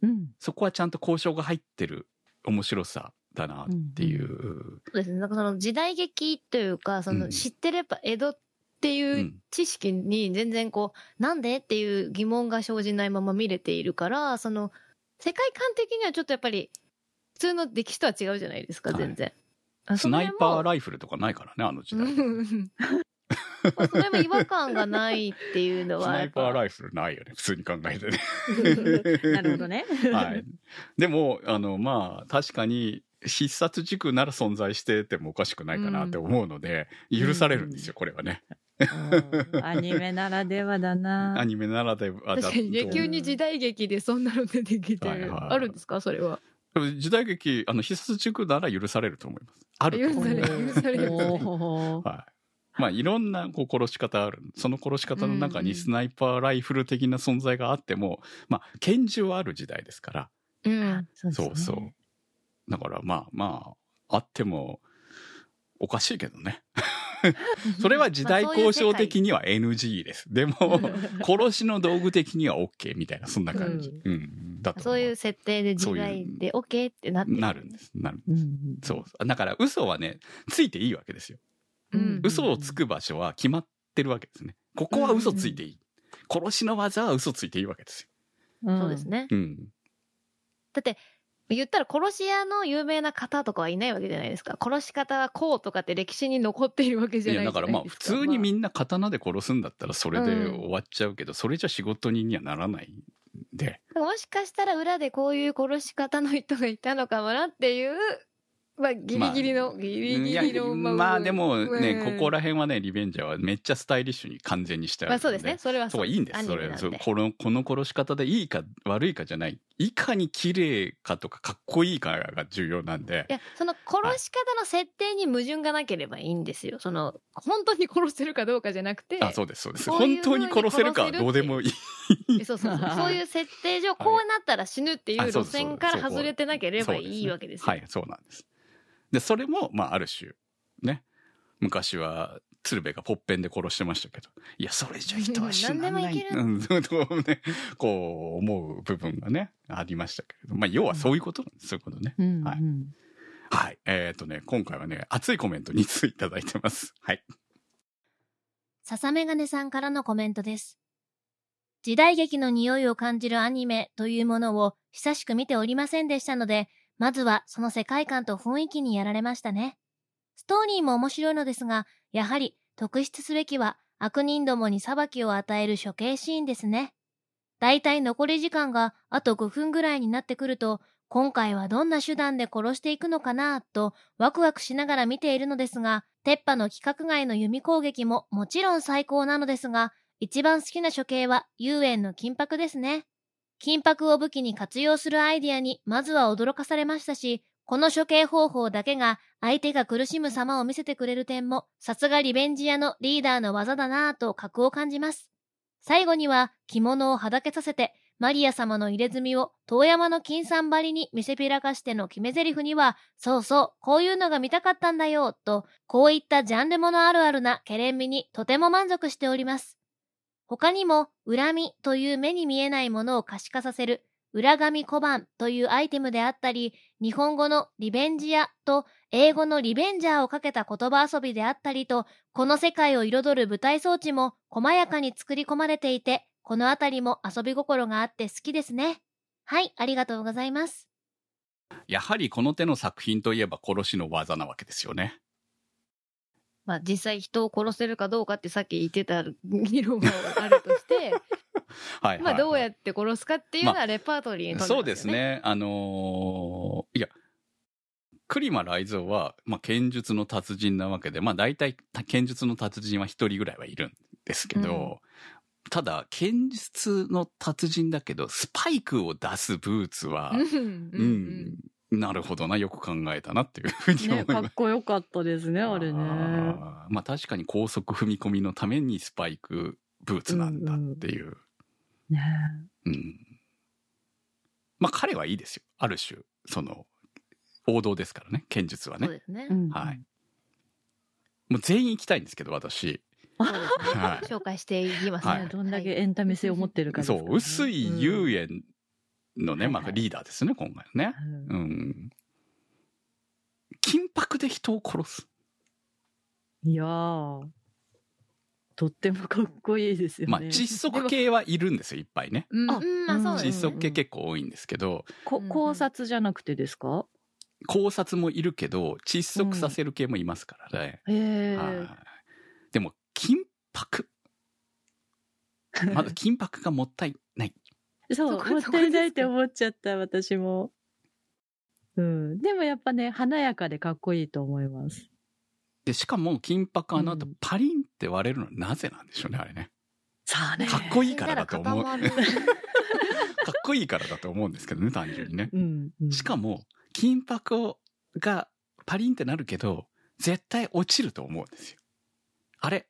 [SPEAKER 5] うん。
[SPEAKER 3] そこはちゃんと交渉が入ってる面白さだなっていう。
[SPEAKER 6] そうですね。なんかその時代劇というか、その
[SPEAKER 3] うん。
[SPEAKER 6] 知ってるやっぱ江戸っていううん知識に全然こう、なんでっていう疑問が生じないまま見れているから、その、世界観的にはちょっとやっぱり、普通の歴史とは違うじゃないですか、
[SPEAKER 3] はい
[SPEAKER 6] 全然。あ
[SPEAKER 3] スナイパー
[SPEAKER 6] ラ
[SPEAKER 3] ライフルとかないからね、あの時代。
[SPEAKER 6] まあそれも違和感がないっていうの
[SPEAKER 3] ス
[SPEAKER 6] はやっぱ。
[SPEAKER 3] ナイパーライフルないよね、普通に考えてね。
[SPEAKER 5] なるほどね。
[SPEAKER 3] はい。でも、あの、まあ、確かに、必殺軸なら存在しててもおかしくないかなって思うので、許されるんですよ、これはね。
[SPEAKER 5] うんアニメならではだな。
[SPEAKER 3] アニメならではだと。
[SPEAKER 6] 確かにね、急に時代劇でそんなの出てきて、
[SPEAKER 3] はいはい
[SPEAKER 6] あるんですかそれは。
[SPEAKER 3] 時代劇、あの、必殺軸なら許されると思います。あると思います。
[SPEAKER 6] 許される許される
[SPEAKER 5] おー
[SPEAKER 3] はい。まあ、いろんなこう殺し方ある。その殺し方の中にスナイパーライフル的な存在があっても、まあ、拳銃はある時代ですから。
[SPEAKER 6] うん。
[SPEAKER 5] そうですね
[SPEAKER 3] そうそう。だから、まあまあ、あっても、おかしいけどね。それは時代交渉的には NG です。でも、殺しの道具的には OK みたいな、そんな感じ。うん。だと思
[SPEAKER 6] そういう設定で時代で OK ってなって
[SPEAKER 3] なるんです。なる。
[SPEAKER 5] うん
[SPEAKER 3] そう。だから、嘘はね、ついていいわけですよ。
[SPEAKER 6] うん
[SPEAKER 3] 嘘をつく場所は決まってるわけですね。ここは嘘ついていい。殺しの技は嘘ついていいわけですよ。
[SPEAKER 6] そうです。ね。
[SPEAKER 3] うん。
[SPEAKER 6] だって、言ったら殺し屋の有名な方とかはいないわけじゃないですか。殺し方はこうとかって歴史に残っているわけじゃ
[SPEAKER 3] いや、
[SPEAKER 6] ないじゃ
[SPEAKER 3] だからまあ、
[SPEAKER 6] ないですか。
[SPEAKER 3] 普通にみ
[SPEAKER 6] ん
[SPEAKER 3] んな刀で殺すんだったらそれで終わっちゃうけど、それじゃ仕事人にはならないんで。
[SPEAKER 6] もしかしたら裏でこういう殺し方の人がいたのかもなっていう、まあ、ギリギリの、
[SPEAKER 3] まあ
[SPEAKER 6] ギリギ
[SPEAKER 3] いや
[SPEAKER 6] リの、
[SPEAKER 3] まあでもね、
[SPEAKER 6] うん
[SPEAKER 3] ここら辺はね、リベンジャーはめっちゃスタイリッシュに完全にしてあるん
[SPEAKER 6] まあそうですね。。それは
[SPEAKER 3] そういいんです。それこの、この殺し方でいいか悪いかじゃない。いかに綺麗かとかかっこいいかが重要なんで
[SPEAKER 6] い。や、その殺し方の設定に矛盾がなければいいんですよ。その、本当に殺せるかどうかじゃなくて。
[SPEAKER 3] あ、そうです、そうです。本当に殺せるかはどうでもいい。
[SPEAKER 6] えそうそうそう。そういう設定上、こうなったら死ぬっていう路線から外れてなければいいわけですよ。
[SPEAKER 3] はい、そうなんです。で、それも、まあ、ある種、ね。昔は、鶴瓶がポッペンで殺してましたけど、いや、それじゃ人は死なない。
[SPEAKER 6] 何でもいける
[SPEAKER 3] ね、こう、思う部分がね、ありましたけれど、まあ、要はそういうことなんです、そういうことね。
[SPEAKER 5] うん
[SPEAKER 3] はい
[SPEAKER 5] うん
[SPEAKER 3] はい。えっ、とね、今回はね、熱いコメント2ついただいてます。はい。
[SPEAKER 6] 笹メガネさんからのコメントです。時代劇の匂いを感じるアニメというものを久しく見ておりませんでしたので、まずはその世界観と雰囲気にやられましたね。ストーリーも面白いのですが、やはり特筆すべきは悪人どもに裁きを与える処刑シーンですね。だいたい残り時間があと5分ぐらいになってくると、今回はどんな手段で殺していくのかなとワクワクしながら見ているのですが、鉄波の規格外の弓攻撃ももちろん最高なのですが、一番好きな処刑は遊園の金箔ですね。金箔を武器に活用するアイディアにまずは驚かされましたし、この処刑方法だけが相手が苦しむ様を見せてくれる点も、さすがリベンジ屋のリーダーの技だなぁと格を感じます。最後には着物をはだけさせて、マリア様の入れ墨を遠山の金さん張りに見せびらかしての決め台詞には、そうそう、こういうのが見たかったんだよ、と、こういったジャンルものあるあるなケレン味にとても満足しております。他にも、恨みという目に見えないものを可視化させる、裏紙小判というアイテムであったり、日本語のリベンジアと英語のリベンジャーをかけた言葉遊びであったりと、この世界を彩る舞台装置も細やかに作り込まれていて、このあたりも遊び心があって好きですね。はい、ありがとうございます。
[SPEAKER 3] やはりこの手の作品といえば殺しの技なわけですよね。
[SPEAKER 6] まあ実際人を殺せるかどうかってさっき言ってた議論があるとして、
[SPEAKER 3] はい。
[SPEAKER 6] まあどうや
[SPEAKER 3] っ
[SPEAKER 6] って殺すかっていうのはレパートリーに富んで
[SPEAKER 3] そうです。ね。あのーいや、栗間雷蔵は、まあ、剣術の達人なわけで、まあ、大体、剣術の達人は一人ぐらいはいるんですけど、ただ、剣術の達人だけど、スパイクを出すブーツは
[SPEAKER 6] うん、う
[SPEAKER 3] うんん、なるほどな、よく考えたなっていうふうに思
[SPEAKER 5] ね、
[SPEAKER 3] います。
[SPEAKER 5] かっこよかったですね、あれね。
[SPEAKER 3] まあ確かに高速踏み込みのためにスパイクブーツなんだっていう。
[SPEAKER 5] ね
[SPEAKER 3] うん。まあ彼はいいですよ。ある種、その、王道ですからね、剣術はね。
[SPEAKER 6] そうですね。
[SPEAKER 5] うん
[SPEAKER 3] はい。もう全員行きたいんですけど、私。はい
[SPEAKER 6] 紹介していきます
[SPEAKER 3] はい
[SPEAKER 6] ね。
[SPEAKER 5] ねどんだけエンタメ性を持ってるか
[SPEAKER 3] そう、薄い遊園のね、
[SPEAKER 5] うん
[SPEAKER 3] まあリーダーですね、今回のね。
[SPEAKER 5] うん
[SPEAKER 3] うん。金箔で人を殺す。
[SPEAKER 5] いやー、とってもかっこいいですよね。
[SPEAKER 3] まあ、窒息系はいるんですよ、いっぱいね。
[SPEAKER 4] うん、
[SPEAKER 5] あ
[SPEAKER 4] そう
[SPEAKER 3] 窒
[SPEAKER 4] です
[SPEAKER 3] 息系結構多いんですけど、
[SPEAKER 5] こ
[SPEAKER 4] うんうん
[SPEAKER 5] 考察じゃなくてですか？
[SPEAKER 3] 考察もいるけど、窒息させる系もいますからね。
[SPEAKER 5] へえ。
[SPEAKER 3] はいでも、金箔。まず金箔がもったいない。
[SPEAKER 5] そう、もったいないって思っちゃった、私も。うん。でもやっぱね、華やかでかっこいいと思います。
[SPEAKER 3] で、しかも金箔あの後
[SPEAKER 5] うん
[SPEAKER 3] パリンって割れるのはなぜなんでしょうね、あれね。
[SPEAKER 5] さあね。
[SPEAKER 3] かっこいいからだと思う。かっこいいからだと思うんですけどね、単純にね。
[SPEAKER 5] うん、うん。
[SPEAKER 3] しかも、金箔をがパリンってなるけど、絶対落ちると思うんですよ。あれ、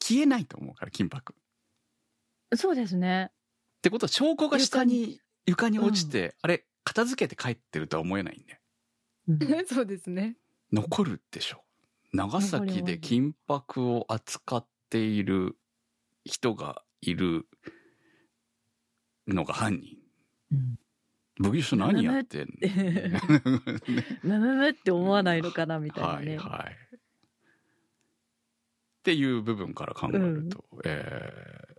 [SPEAKER 3] 消えないと思うから、金箔。っ
[SPEAKER 5] そうですね。
[SPEAKER 3] てことは、証拠が下に、床に落ちて、あれ、片付けて帰ってるとは思えないんで。
[SPEAKER 5] うん
[SPEAKER 4] そうですね。
[SPEAKER 3] 残るでしょう。長崎で金箔を扱っている人がいるのが犯人。
[SPEAKER 5] うん
[SPEAKER 3] 奉行所何やってんの？ね
[SPEAKER 5] むむむって思わないのかな、みたいなね。
[SPEAKER 3] はいはい。っていう部分から考えると、え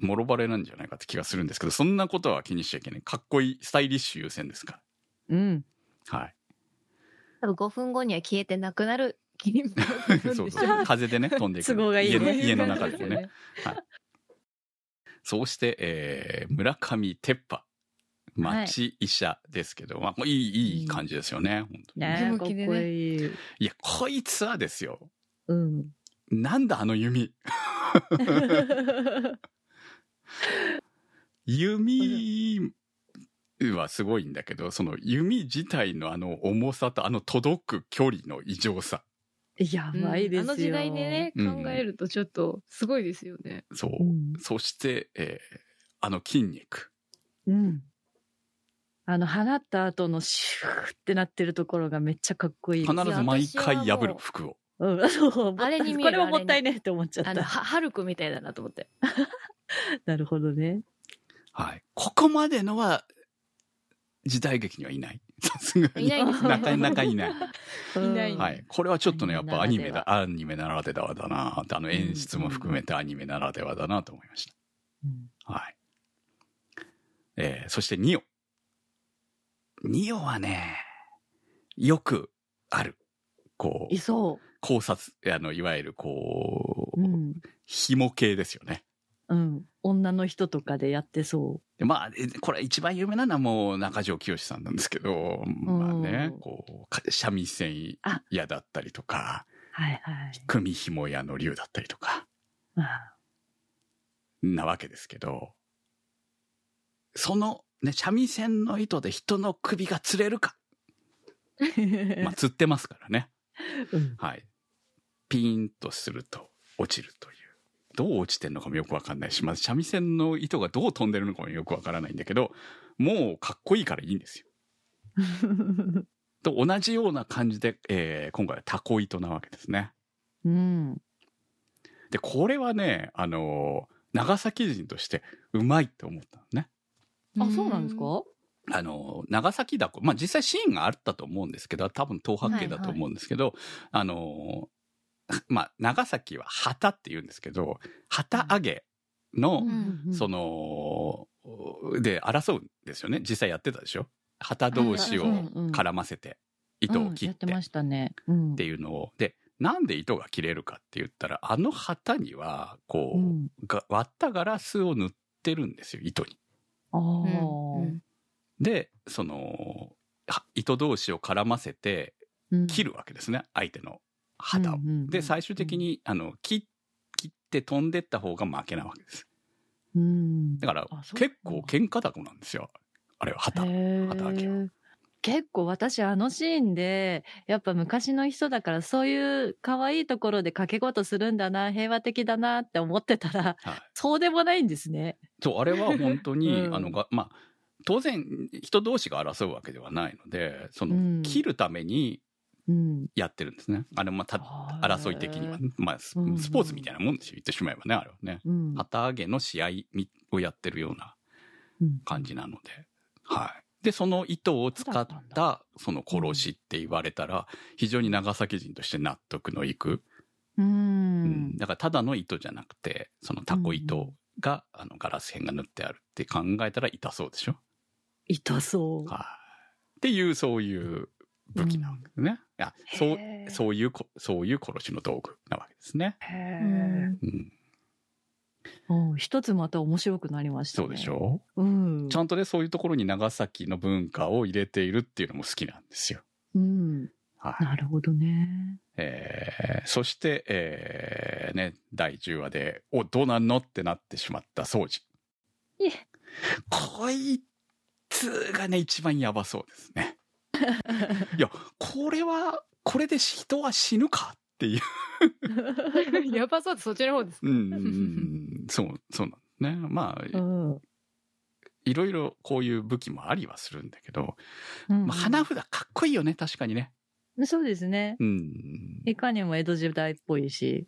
[SPEAKER 3] ー、もろバレなんじゃないかって気がするんですけど、そんなことは気にしちゃいけない。かっこいい、スタイリッシュ優先ですか
[SPEAKER 5] うん。
[SPEAKER 3] ら。はい。
[SPEAKER 4] 多分5分後には消えてなくなる
[SPEAKER 3] そうそう。風でね、飛んでいく。
[SPEAKER 5] 都合がいいね
[SPEAKER 3] 家の家の中でもね。
[SPEAKER 5] ね。
[SPEAKER 3] そうして、えー、村上鉄波。町医者ですけど、まあ、いい、いい感じですよね。本当に
[SPEAKER 5] ねえ、かっこいい。
[SPEAKER 3] いや、こいつはですよ。
[SPEAKER 5] うん。
[SPEAKER 3] なんだあの弓。弓はすごいんだけど、その弓自体のあの重さとあの届く距離の異常さ。
[SPEAKER 5] やばいですよ。
[SPEAKER 4] あの時代でね、
[SPEAKER 3] うん
[SPEAKER 4] 考えるとちょっとすごいですよね。
[SPEAKER 3] そう。
[SPEAKER 5] うん。
[SPEAKER 3] そして、えーあの筋肉。
[SPEAKER 5] うん。あの、放った後のシューってなってるところがめっちゃかっこいい。
[SPEAKER 3] 必ず毎回破る服を。
[SPEAKER 5] うん、そう。
[SPEAKER 4] あれに見える
[SPEAKER 5] これももったいねって思っちゃっ
[SPEAKER 4] あの、
[SPEAKER 5] た。
[SPEAKER 4] はハルクみたいだなと思って。
[SPEAKER 5] なるほどね。
[SPEAKER 3] はい。ここまでのは、時代劇にはいない。さすがに。
[SPEAKER 4] いな
[SPEAKER 3] かなかいない。
[SPEAKER 4] いない
[SPEAKER 5] うん
[SPEAKER 3] はい。これはちょっとね、やっぱアニメだ、
[SPEAKER 5] ア
[SPEAKER 3] アニメならではだなあの演出も含めてアニメならではだなと思いまし
[SPEAKER 5] うん
[SPEAKER 3] た。はい。えー、そしてニオ。ニオはね、よくある。こう
[SPEAKER 5] い、そ
[SPEAKER 3] 考察、あの、いわゆるこ
[SPEAKER 5] う。
[SPEAKER 3] う、
[SPEAKER 5] うん。
[SPEAKER 3] 紐系ですよね。
[SPEAKER 5] うん。女の人とかでやってそ
[SPEAKER 3] でまあ、えこれ一番有名なのはもう中条清さんなんですけど、まあね
[SPEAKER 5] うん、
[SPEAKER 3] こうか、三味線
[SPEAKER 5] あ
[SPEAKER 3] 屋だったりとか、
[SPEAKER 5] う。はいはい。
[SPEAKER 3] 組紐屋の竜だったりとか、
[SPEAKER 5] あ
[SPEAKER 3] なわけですけど、そのね、三味線の糸で人の首が吊れるか。まあ、吊ってますからね。
[SPEAKER 5] うん
[SPEAKER 3] はい。ピーンとすると落ちるという。どう落ちてんのかもよくわかんないし、まず三味線の糸がどう飛んでるのかもよくわからないんだけど、もうかっこいいからいいんですよ。と同じような感じで、えー今回はタコ糸なわけですね。
[SPEAKER 5] うん。
[SPEAKER 3] で、これはね、あのー長崎人としてうまいって思ったのね。
[SPEAKER 5] あ、そうなんですか？
[SPEAKER 3] あのー長崎だこ、まあ実際シーンがあったと思うんですけど、多分東白系だと思うんですけど、あのー まあ長崎は旗って言うんですけど、旗揚げの、
[SPEAKER 4] うん。
[SPEAKER 3] その、で争うんですよね。実際やってたでしょ？旗同士を絡ませて、糸を切っ
[SPEAKER 5] て。てましたね。うん。
[SPEAKER 3] っていうのを、で、なんで糸が切れるかって言ったら、あの旗には、こう、割ったガラスを塗ってるんですよ、糸に。で、その、は糸同士を絡ませて
[SPEAKER 5] うん。
[SPEAKER 3] 切るわけですね、相手の旗を。で、最終的に、あの、切切って飛んでった方が負けなわけです。
[SPEAKER 5] うん
[SPEAKER 3] だから結構喧嘩だこなんですよ。あれは旗。旗揚げは
[SPEAKER 5] 結構私あのシーンでやっぱ昔の人だからそういう可愛いところで掛け事するんだな平和的だなって思ってたら
[SPEAKER 3] はい。
[SPEAKER 5] そうでもないんですね。
[SPEAKER 3] そう、あれは本当に、
[SPEAKER 5] うん
[SPEAKER 3] あのが、まあ、当然、人同士が争うわけではないので、その、
[SPEAKER 5] うん
[SPEAKER 3] 切るために
[SPEAKER 5] うん。
[SPEAKER 3] やってるんですね。あれ、まあ、た争い的には、まあ、ス
[SPEAKER 5] うん
[SPEAKER 3] スポーツみたいなもんですよ。言ってしまえばね、あれはね。
[SPEAKER 5] うん。
[SPEAKER 3] 旗揚げの試合みをやってるような
[SPEAKER 5] うん
[SPEAKER 3] 感じなので。はい。で、その糸を使っ
[SPEAKER 5] た
[SPEAKER 3] その殺しって言われたら、非常に長崎人として納得のいく。
[SPEAKER 5] う
[SPEAKER 3] うん
[SPEAKER 5] ん。
[SPEAKER 3] だからただの糸じゃなくて、そのタコ糸が、あの、ガラス片が塗ってあるって考えたら痛そうでしょ？
[SPEAKER 5] 痛そう。
[SPEAKER 3] はい。っていう、そういう武器なわけですね。いや、そうそういうこ、そういう殺しの道具なわけですね。
[SPEAKER 5] へ
[SPEAKER 4] うん
[SPEAKER 3] うん。
[SPEAKER 5] お一つまた面白くなりましたね。
[SPEAKER 3] そうでしょ？
[SPEAKER 5] うん。
[SPEAKER 3] ちゃんとね、そういうところに長崎の文化を入れているっていうのも好きなんですよ。
[SPEAKER 5] うん。
[SPEAKER 3] はい。
[SPEAKER 5] なるほどね。
[SPEAKER 3] えー、そして、えー、ね、第10話で、お、どうなんの？ってなってしまった掃除。
[SPEAKER 5] いえ
[SPEAKER 3] こいつがね、一番やばそうですね。いや、これは、これで人は死ぬかっていう。
[SPEAKER 4] やばそうってそっちの方ですか
[SPEAKER 3] うんそう、そうなんね。まあ、
[SPEAKER 5] うん。
[SPEAKER 3] いろいろこういう武器もありはするんだけど、
[SPEAKER 5] うん
[SPEAKER 3] まあ、花札かっこいいよね、確かにね。
[SPEAKER 5] そうですね。
[SPEAKER 3] うん。
[SPEAKER 5] いかにも江戸時代っぽいし。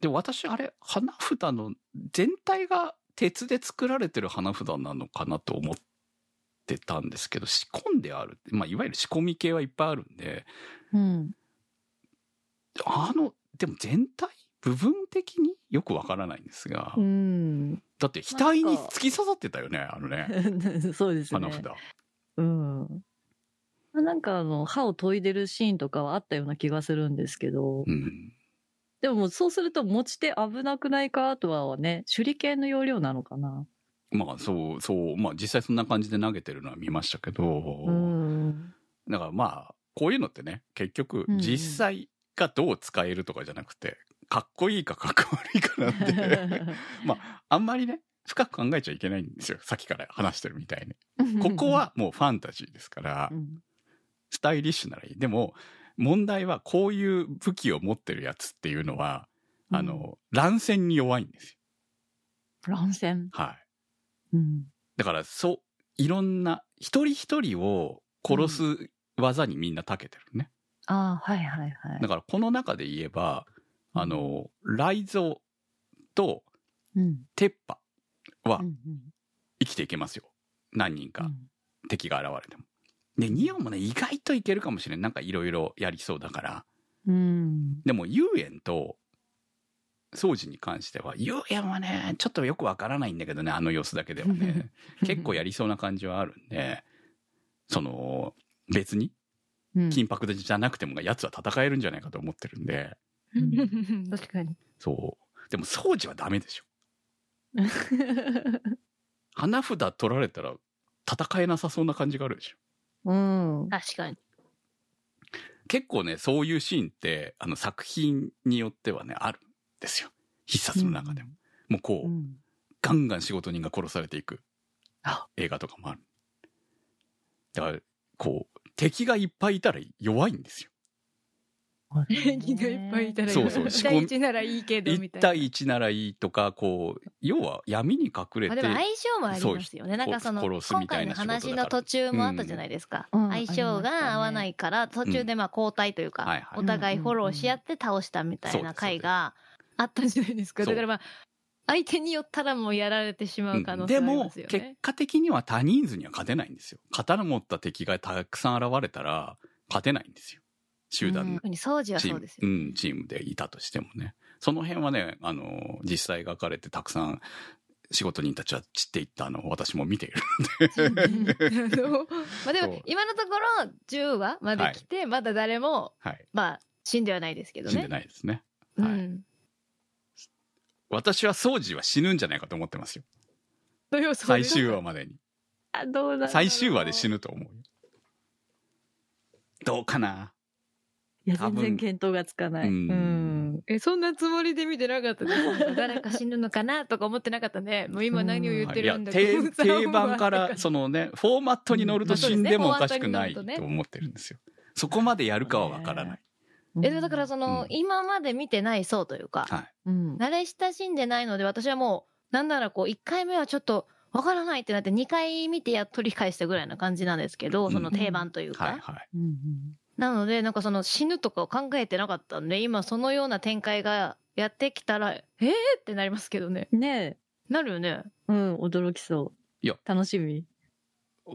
[SPEAKER 3] で、私、あれ、花札の全体が鉄で作られてる花札なのかなと思ってたんですけど、仕込んである。まあ、いわゆる仕込み系はいっぱいあるんで、
[SPEAKER 5] うん。
[SPEAKER 3] あの、でも全体部分的によくわからないんですが、
[SPEAKER 5] うん。
[SPEAKER 3] だって額に突き刺さってたよね、あのね、
[SPEAKER 5] そうですね。
[SPEAKER 3] 花札。
[SPEAKER 5] うん。なんかあの、歯を研いでるシーンとかはあったような気がするんですけど、
[SPEAKER 3] うん。
[SPEAKER 5] でももうそうすると持ち手危なくないかあとはね、手裏剣の要領なのかな。
[SPEAKER 3] まあ、そう、そう、まあ、実際そんな感じで投げてるのは見ましたけど、
[SPEAKER 5] うん。
[SPEAKER 3] だからまあ、こういうのってね、結局
[SPEAKER 5] うんう、ん
[SPEAKER 3] 実際がどう使えるとかじゃなくて、かっこいいかかっこ悪いかなんで、まあ、あんまりね、深く考えちゃいけないんですよ。さっきから話してるみたいに。ここはもうファンタジーですから
[SPEAKER 5] う、ん、
[SPEAKER 3] スタイリッシュならいい。でも、問題はこういう武器を持ってるやつっていうのは、あの、乱戦に弱いんですよ。
[SPEAKER 5] 乱戦。
[SPEAKER 3] はい。
[SPEAKER 5] うん。
[SPEAKER 3] だから、そう、いろんな、一人一人を殺す技にみんな長けてるね。
[SPEAKER 5] ああ、はいはいはい。
[SPEAKER 3] だからこの中で言えば、あの、雷蔵と
[SPEAKER 5] うん。
[SPEAKER 3] 鉄波は
[SPEAKER 5] うん
[SPEAKER 3] 生きていけますよ。何人か
[SPEAKER 5] うん
[SPEAKER 3] 敵が現れても。で、ニオンもね、意外といけるかもしれん。なんかいろいろやりそうだから。
[SPEAKER 5] うん。
[SPEAKER 3] でも、遊園と、掃除に関しては、遊園はね、ちょっとよくわからないんだけどね、あの様子だけではね。結構やりそうな感じはあるんで、その、別に、
[SPEAKER 5] うん
[SPEAKER 3] 緊迫じゃなくても、やつは戦えるんじゃないかと思ってるんで、
[SPEAKER 4] 確かに。
[SPEAKER 3] そう。でも、掃除はダメでしょ。花札取られたら戦えなさそうな感じがあるでしょ。
[SPEAKER 5] うん。
[SPEAKER 4] 確かに。
[SPEAKER 3] 結構ね、そういうシーンって、あの作品によってはね、あるんですよ。必殺の中でも。もうこう、
[SPEAKER 5] うん
[SPEAKER 3] ガンガン仕事人が殺されていく
[SPEAKER 5] あ
[SPEAKER 3] 映画とかもある。だから、こう、敵がいっぱいいたら弱いんですよ。
[SPEAKER 4] 敵がいっぱいいたらいい。
[SPEAKER 3] そうそう
[SPEAKER 4] 1対1ならいいけど、み
[SPEAKER 3] 1
[SPEAKER 4] たいな。
[SPEAKER 3] 対1ならいいとか、こう、要は闇に隠れて、
[SPEAKER 4] まあでも相性もありますよね。なんかその、今
[SPEAKER 3] みたいな
[SPEAKER 4] 回の話の途中もあったじゃないですか。
[SPEAKER 5] うん
[SPEAKER 4] 相性が合わないから、途中でまあ交代というか、
[SPEAKER 3] はいはい
[SPEAKER 4] お互いフォローし合って倒したみたいな回があったじゃないですか。だからまあ、相手によったらもうやられてしまう可能性
[SPEAKER 3] で
[SPEAKER 4] あり
[SPEAKER 3] も
[SPEAKER 4] ますよ、
[SPEAKER 3] 結
[SPEAKER 4] ね。
[SPEAKER 3] 果的には他人数には勝てないんですよ。刀持った敵がたくさん現れたら、勝てないんですよ。集団
[SPEAKER 5] うん
[SPEAKER 4] 掃除は
[SPEAKER 3] チーム
[SPEAKER 4] そうですよ。
[SPEAKER 3] うん、チームでいたとしてもね。その辺はね、あの、実際描かれてたくさん仕事人たちは散っていったのを私も見ている
[SPEAKER 4] まあ でも、今のところ10話まで来て、まだ誰も、
[SPEAKER 3] はい。
[SPEAKER 4] まあ、死んではないですけど
[SPEAKER 3] 死んで
[SPEAKER 4] ね。
[SPEAKER 3] ないですね。はい
[SPEAKER 4] うん。
[SPEAKER 3] 私は掃除は死ぬんじゃないかと思ってますよ。最終話までに。
[SPEAKER 5] あどうだ
[SPEAKER 3] 最終話で死ぬと思うよ。どうかな？い
[SPEAKER 5] や、全然見当がつかない。
[SPEAKER 3] う
[SPEAKER 5] うんん。
[SPEAKER 4] え、そんなつもりで見てなかったです。誰か死ぬのかなとか思ってなかったね。もう今何を言ってるんだ
[SPEAKER 3] 定 定番か
[SPEAKER 4] う
[SPEAKER 3] ら、そのね、フォーマットに乗ると死んでもおかしくないと思ってるんですよ。そこまでやるかはわからない。
[SPEAKER 4] え、だからその、
[SPEAKER 3] うん
[SPEAKER 4] 今まで見てない層というか、
[SPEAKER 3] はい。
[SPEAKER 5] うん。
[SPEAKER 4] 慣れ親しんでないので、私はもう、なんならこう、1回目はちょっと、わからないってなって、2回見てやっと理解したぐらいな感じなんですけど、
[SPEAKER 3] うん
[SPEAKER 4] その定番というか。
[SPEAKER 3] はいはい。
[SPEAKER 5] うん
[SPEAKER 4] なので、なんかその死ぬとかを考えてなかったんで、今そのような展開がやってきたら、えーってなりますけどね。
[SPEAKER 5] うんね
[SPEAKER 4] なるよね。
[SPEAKER 5] え。うん、驚きそう。
[SPEAKER 3] いや
[SPEAKER 5] 楽しみ。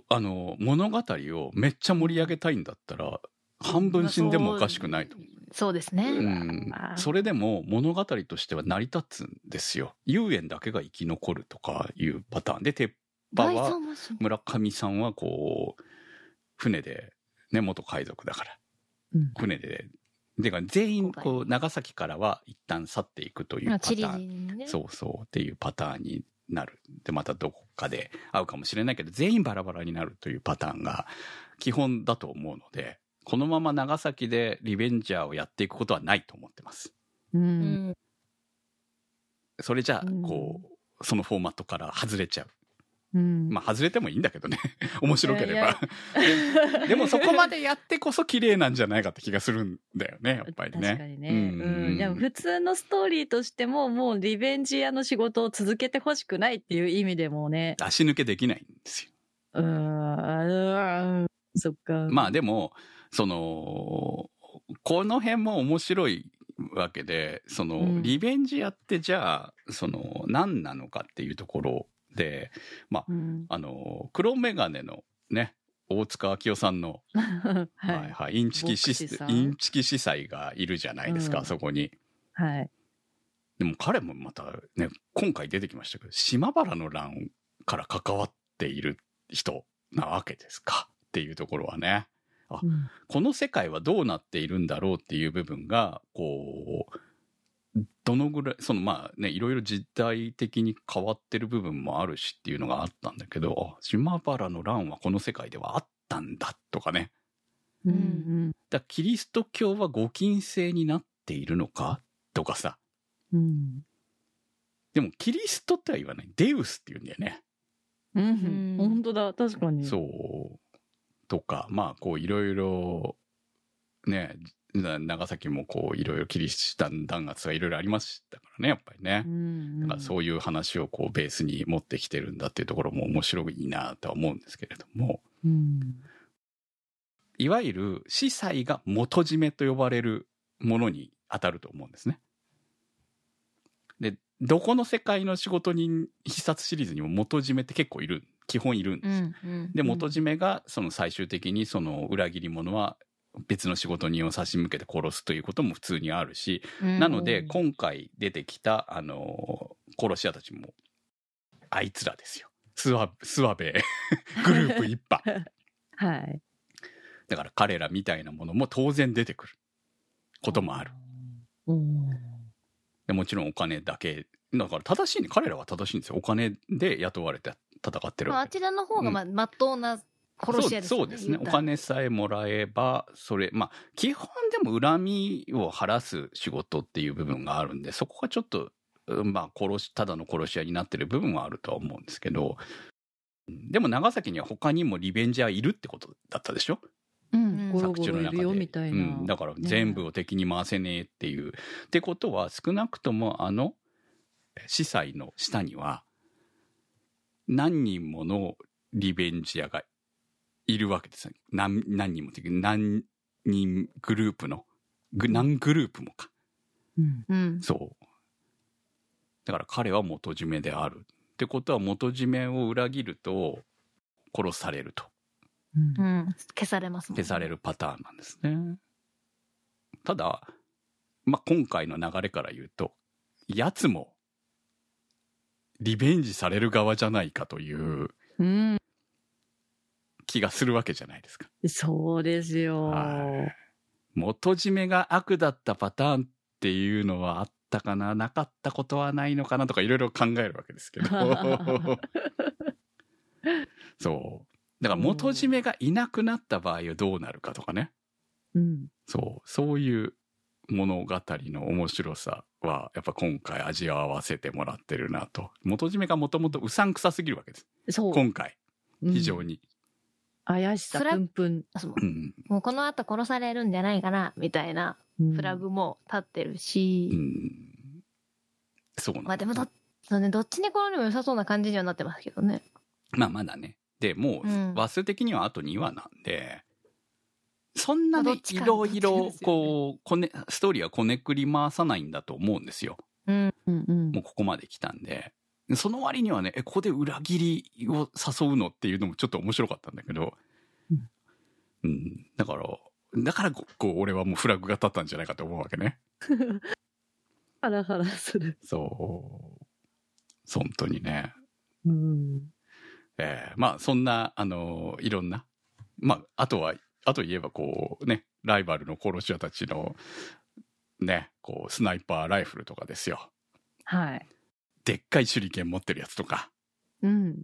[SPEAKER 3] あの、物語をめっちゃ盛り上げたいんだったら、半分死んでもおかしくないと。
[SPEAKER 4] そうですね。
[SPEAKER 3] うん
[SPEAKER 5] まあ、
[SPEAKER 3] それでも物語としては成り立つんですよ。遊園だけが生き残るとかいうパターンで、鉄波
[SPEAKER 4] 大
[SPEAKER 3] は村上さんはこう、船で、ね、元海賊だから、
[SPEAKER 5] うん
[SPEAKER 3] 船で、でか全員こう長崎からは一旦去っていくという
[SPEAKER 4] まあ、
[SPEAKER 3] パターン。
[SPEAKER 4] 人ね。
[SPEAKER 3] そうそうっていうパターンになる。で、またどこかで会うかもしれないけど、全員バラバラになるというパターンが基本だと思うので、このまま長崎でリベンジャーをやっていくことはないと思ってます。
[SPEAKER 5] う。
[SPEAKER 4] うんん。
[SPEAKER 3] それじゃあ
[SPEAKER 5] うん、
[SPEAKER 3] こう、そのフォーマットから外れちゃう。
[SPEAKER 5] うん。
[SPEAKER 3] まあ、外れてもいいんだけどね。面白ければ。で でもそこまでやってこそ綺麗なんじゃないかって気がするんだよね、やっぱりね。
[SPEAKER 5] 確かにね。
[SPEAKER 3] う
[SPEAKER 5] うんん。でも普通のストーリーとしても、もうリベンジ屋の仕事を続けてほしくないっていう意味でもね。
[SPEAKER 3] 足抜けできないんですよ。
[SPEAKER 5] うーん。うんそっか。
[SPEAKER 3] まあでも、その、この辺も面白いわけで、その、
[SPEAKER 5] うん
[SPEAKER 3] リベンジやってじゃあ、その、何なのかっていうところで、
[SPEAKER 5] うん。
[SPEAKER 3] あの、黒メガネのね、大塚明夫さんの、
[SPEAKER 5] は
[SPEAKER 3] はい
[SPEAKER 5] い。
[SPEAKER 3] はい、インチキシス、
[SPEAKER 5] 牧師さん
[SPEAKER 3] インチキ司祭がいるじゃないですか、
[SPEAKER 5] うん
[SPEAKER 3] そこに。
[SPEAKER 5] はい。
[SPEAKER 3] でも彼もまたね、今回出てきましたけど、島原の乱から関わっている人なわけですか？っていうところはね。
[SPEAKER 5] うん
[SPEAKER 3] この世界はどうなっているんだろうっていう部分が、こう、どのぐらい、そのまあね、いろいろ時代的に変わってる部分もあるしっていうのがあったんだけど、あ島原の乱はこの世界ではあったんだとかね。
[SPEAKER 5] うんうん
[SPEAKER 3] だキリスト教はご禁制になっているのかとかさ。
[SPEAKER 5] うん。
[SPEAKER 3] でもキリストっては言わない。デウスって言うんだよね。
[SPEAKER 5] うん
[SPEAKER 4] うん
[SPEAKER 5] 本当だ、確かに。
[SPEAKER 3] そう。とか、まあ、こう、いろいろ、ね、な長崎もこう、いろいろキリシタン弾圧がいろいろありましたからね、やっぱりね
[SPEAKER 5] う。ん。
[SPEAKER 3] だから
[SPEAKER 5] う
[SPEAKER 3] そういう話をこう、ベースに持ってきてるんだっていうところも面白いなとは思うんですけれども、
[SPEAKER 5] ん。
[SPEAKER 3] いわゆる司祭が元締めと呼ばれるものに当たると思うんですね。で、どこの世界の仕事人必殺シリーズにも元締めって結構いる、基本いるんですよ。
[SPEAKER 4] うん。うん。
[SPEAKER 3] で、元締めが、その最終的にその裏切り者は別の仕事人を差し向けて殺すということも普通にあるし、
[SPEAKER 4] うん
[SPEAKER 3] なので、
[SPEAKER 5] うん
[SPEAKER 3] 今回出てきた、あの、殺し屋たちも、あいつらですよ。スワ、スワベグループ一派。
[SPEAKER 5] はい。
[SPEAKER 3] だから彼らみたいなものも当然出てくることもある。
[SPEAKER 5] うん。
[SPEAKER 3] でもちろんお金だけ。だから正しいね。彼らは正しいんですよ。お金で雇われて戦ってる
[SPEAKER 4] まあ、
[SPEAKER 3] わけ
[SPEAKER 4] あちらの方が、まあ、まっとうな殺し屋ですよね。
[SPEAKER 3] そうそうですね。お。金さえもらえば、それ、まあ、基本でも恨みを晴らす仕事っていう部分があるんで、そこがちょっと、うんまあ、殺し、ただの殺し屋になってる部分はあるとは思うんですけど、でも長崎には他にもリベンジャーいるってことだったでしょ？
[SPEAKER 5] うん。
[SPEAKER 3] 作中の中で。
[SPEAKER 5] ゴロいるよみたいな。
[SPEAKER 3] うん。だから全部を敵に回せねえっていう。ってことは、少なくともあの、司祭の下には、何人ものリベンジャーがいるわけですよ。何何人もっていうか何人グループの、ぐ何グループもか。
[SPEAKER 5] うん。
[SPEAKER 4] うん。
[SPEAKER 3] そう。だから彼は元締めである。ってことは元締めを裏切ると殺されると。
[SPEAKER 5] うん
[SPEAKER 4] うん。消されますね
[SPEAKER 3] 消されるパターンなんですね。ただ、まあ、今回の流れから言うと、やつも、リベンジされる側じゃないかという
[SPEAKER 5] うん。
[SPEAKER 3] 気がするわけじゃないですか。
[SPEAKER 5] そうですよ。
[SPEAKER 3] はい元締めが悪だったパターンっていうのはあったかななかったことはないのかなとかいろいろ考えるわけですけど。そう。だから元締めがいなくなった場合はどうなるかとかね。
[SPEAKER 5] うん。
[SPEAKER 3] そう、そういう物語の面白さは、やっぱ今回味わわせてもらってるなと。元締めがもともとうさんくさすぎるわけです。
[SPEAKER 5] そう。
[SPEAKER 3] 今回、非常
[SPEAKER 5] に。
[SPEAKER 3] に。
[SPEAKER 5] 怪しさプンプン。
[SPEAKER 4] そう
[SPEAKER 3] うん。
[SPEAKER 4] もうこの後殺されるんじゃないかな、みたいな
[SPEAKER 5] うん
[SPEAKER 4] フラグも立ってる
[SPEAKER 3] う
[SPEAKER 4] し、
[SPEAKER 3] ん。そうなん
[SPEAKER 4] まあでもど、そうね、どっちに転んでも良さそうな感じにはなってますけどね。
[SPEAKER 3] まあまだね。で、もう、
[SPEAKER 4] うん
[SPEAKER 3] 話数的にはあと2話なんで、そんなねいろいろこう、こね、ストーリーはこねくり回さないんだと思うんですよ。
[SPEAKER 4] うん。
[SPEAKER 5] うんうん
[SPEAKER 3] もうここまで来たんで。その割にはね、え、ここで裏切りを誘うのっていうのもちょっと面白かったんだけど、
[SPEAKER 5] うん
[SPEAKER 3] うん。だから、だからここう、俺はもうフラグが立ったんじゃないかと思うわけね。
[SPEAKER 5] ハラハラする。
[SPEAKER 3] そう。本当にね。
[SPEAKER 5] うん。
[SPEAKER 3] えーまあ、そんな、あのいろんな、まあ、あとは、あと言えばこうね、ライバルの殺し屋たちの、ね、こう、スナイパーライフルとかですよ。
[SPEAKER 5] はい。
[SPEAKER 3] でっかい手裏剣持ってるやつとか。
[SPEAKER 5] うん。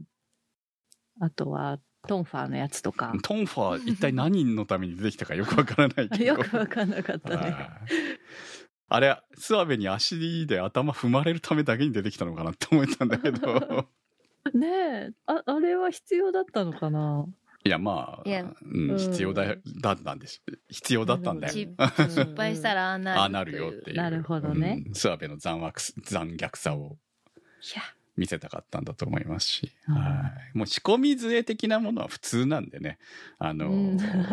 [SPEAKER 5] あとは、トンファーのやつとか。
[SPEAKER 3] トンファー一体何のために出てきたかよくわからないけど。
[SPEAKER 5] よくわかんなかったね。
[SPEAKER 3] はいあれ、諏訪部に足で頭踏まれるためだけに出てきたのかなって思ったんだけど。
[SPEAKER 5] ねえ、あ、あれは必要だったのかな？い
[SPEAKER 3] や、まあ、
[SPEAKER 4] いや
[SPEAKER 3] うん、
[SPEAKER 5] うん
[SPEAKER 3] 必要だ、だったんです。必要だったんだよ。
[SPEAKER 4] 失敗したらああなる。
[SPEAKER 3] ああなるよっていう。
[SPEAKER 5] なるほどね
[SPEAKER 3] うん諏訪部の残悪す、残虐さを
[SPEAKER 5] いや、
[SPEAKER 3] 見せたかったんだと思いますし。
[SPEAKER 5] うん
[SPEAKER 3] はい。もう仕込み杖的なものは普通なんでね。あの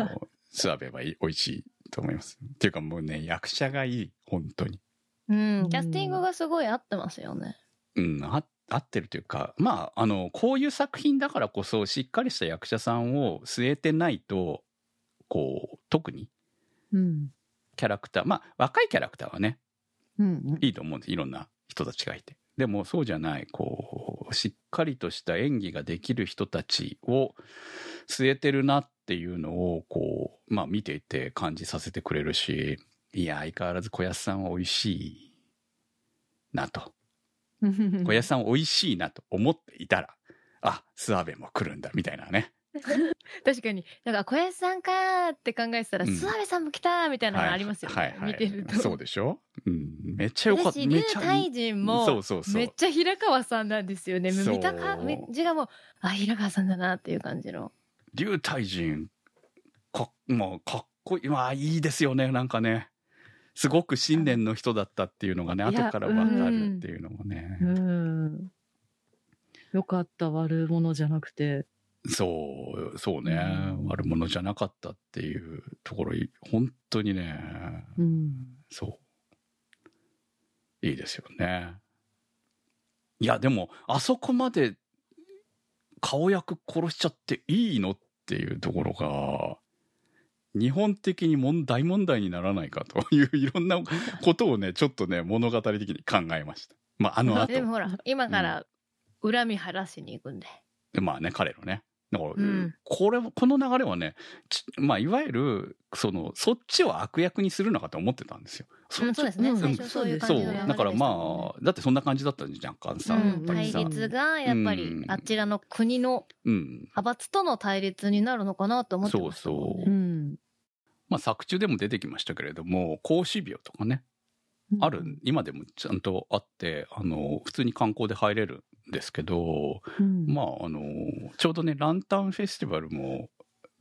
[SPEAKER 3] 諏訪部はいい美味しいと思います。っていうかもうね、役者がいい。本当に。
[SPEAKER 4] うん。キャスティングがすごい合ってますよね。
[SPEAKER 3] うん、あ合ってるというか、まあ、あの、こういう作品だからこそ、しっかりした役者さんを据えてないと、こう、特に
[SPEAKER 5] うん。
[SPEAKER 3] キャラクター、まあ、若いキャラクターはね、
[SPEAKER 5] うん。
[SPEAKER 3] いいと思うんです。いろんな人たちがいて。でも、そうじゃない、こう、しっかりとした演技ができる人たちを据えてるなっていうのを、こう、まあ、見ていて感じさせてくれるし、いや、相変わらず小安さんは美味しいなと。
[SPEAKER 5] うん。
[SPEAKER 3] 小安さん美味しいなと思っていたら、あ、諏訪部も来るんだ、みたいなね。
[SPEAKER 4] 確かに。だから小安さんかーって考えてたら、
[SPEAKER 3] うん
[SPEAKER 4] 諏訪部さんも来たーみたいなのありますよね。
[SPEAKER 3] はいはいはい
[SPEAKER 4] 見てると。
[SPEAKER 3] そうでしょ？うん。めっちゃよかった。
[SPEAKER 4] 私、
[SPEAKER 3] めっちゃ
[SPEAKER 4] 竜大臣も、
[SPEAKER 3] そうそうそう。
[SPEAKER 4] めっちゃ平川さんなんですよね。見た感じがもう、あ、平川さんだなっていう感じの。
[SPEAKER 3] 竜大臣、か、まあ、かっこいい。まあ、いいですよね、なんかね。すごく信念の人だったっていうのがね、後からわかるっていうのもね。
[SPEAKER 5] うん。よかった、悪者じゃなくて。
[SPEAKER 3] そう、そうね、
[SPEAKER 5] うん
[SPEAKER 3] 悪者じゃなかったっていうところ、本当にね、
[SPEAKER 5] うん。
[SPEAKER 3] そう。いいですよね。いや、でも、あそこまで顔役殺しちゃっていいのっていうところが、日本的に問大問題にならないかといういろんなことをね、ちょっとね、物語的に考えました。まあ、あの後。
[SPEAKER 4] でもほら、今から恨み晴らしに行くんで。
[SPEAKER 3] でまあね、彼のね。だから、
[SPEAKER 4] うん
[SPEAKER 3] これ、この流れはね、ちまあ、いわゆる、その、そっちを悪役にするのかと思ってたんですよ。そ
[SPEAKER 4] うん、そうですね。
[SPEAKER 5] うん
[SPEAKER 4] 最初そういう。感じの
[SPEAKER 3] だからまあ、だってそんな感じだったんじゃん、若干さ。
[SPEAKER 4] うん対立がやっぱり
[SPEAKER 3] うん
[SPEAKER 4] あちらの国の
[SPEAKER 3] うん。
[SPEAKER 4] 派閥との対立になるのかなと思ってましたもんね
[SPEAKER 3] そうそう
[SPEAKER 5] うん。
[SPEAKER 3] まあ、作中でも出てきましたけれども、孔子廟とかね、ある、今でもちゃんとあって、あの、普通に観光で入れるんですけど、
[SPEAKER 5] うん。
[SPEAKER 3] まあ、あの、ちょうどね、ランタンフェスティバルも、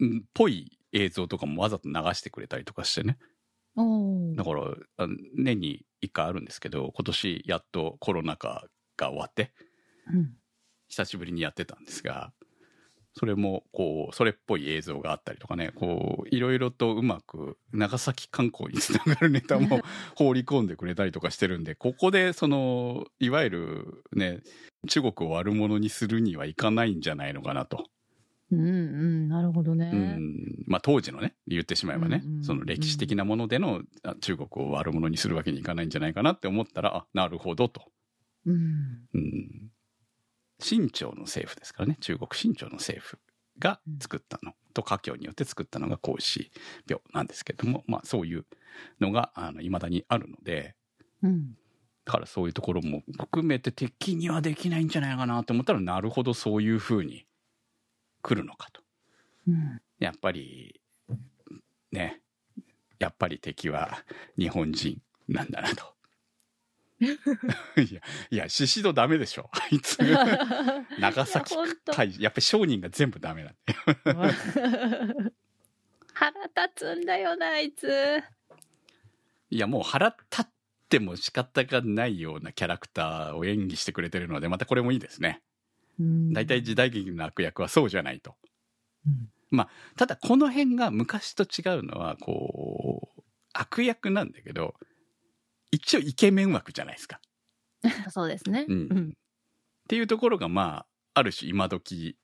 [SPEAKER 3] んぽい映像とかもわざと流してくれたりとかしてね。だから、あ年に一回あるんですけど、今年やっとコロナ禍が終わって、
[SPEAKER 5] うん
[SPEAKER 3] 久しぶりにやってたんですが、それも、こう、それっぽい映像があったりとかね、こう、いろいろとうまく、長崎観光につながるネタも 放り込んでくれたりとかしてるんで、ここで、その、いわゆるね、中国を悪者にするにはいかないんじゃないのかなと。
[SPEAKER 5] うんうん。なるほどね。
[SPEAKER 3] うん。まあ、当時のね、言ってしまえばね、
[SPEAKER 5] うんうん
[SPEAKER 3] その歴史的なものでのあ中国を悪者にするわけにいかないんじゃないかなって思ったら、あ、なるほどと。
[SPEAKER 5] うん。
[SPEAKER 3] うん清朝の政府ですからね中国清朝の政府が作ったの、と華僑によって作ったのが孔子廟なんですけどもまあそういうのがいまだにあるので
[SPEAKER 5] うん。
[SPEAKER 3] だからそういうところも含めて敵にはできないんじゃないかなと思ったらなるほどそういうふうに来るのかと
[SPEAKER 5] うん。
[SPEAKER 3] やっぱりねやっぱり敵は日本人なんだなと。いや、いや、シシドダメでしょ。あいつ。長崎
[SPEAKER 5] いや
[SPEAKER 3] っぱり商人が全部ダメなんで。
[SPEAKER 5] 腹立つんだよな、あいつ。
[SPEAKER 3] いや、もう腹立っても仕方がないようなキャラクターを演技してくれてるので、またこれもいいですね。大体時代劇の悪役はそうじゃないと。
[SPEAKER 5] うん
[SPEAKER 3] まあ、ただこの辺が昔と違うのは、こう、悪役なんだけど、一応イケメン枠じゃないですか。
[SPEAKER 4] そうですね
[SPEAKER 3] う。ん。
[SPEAKER 5] うん
[SPEAKER 3] っていうところがまあある種今時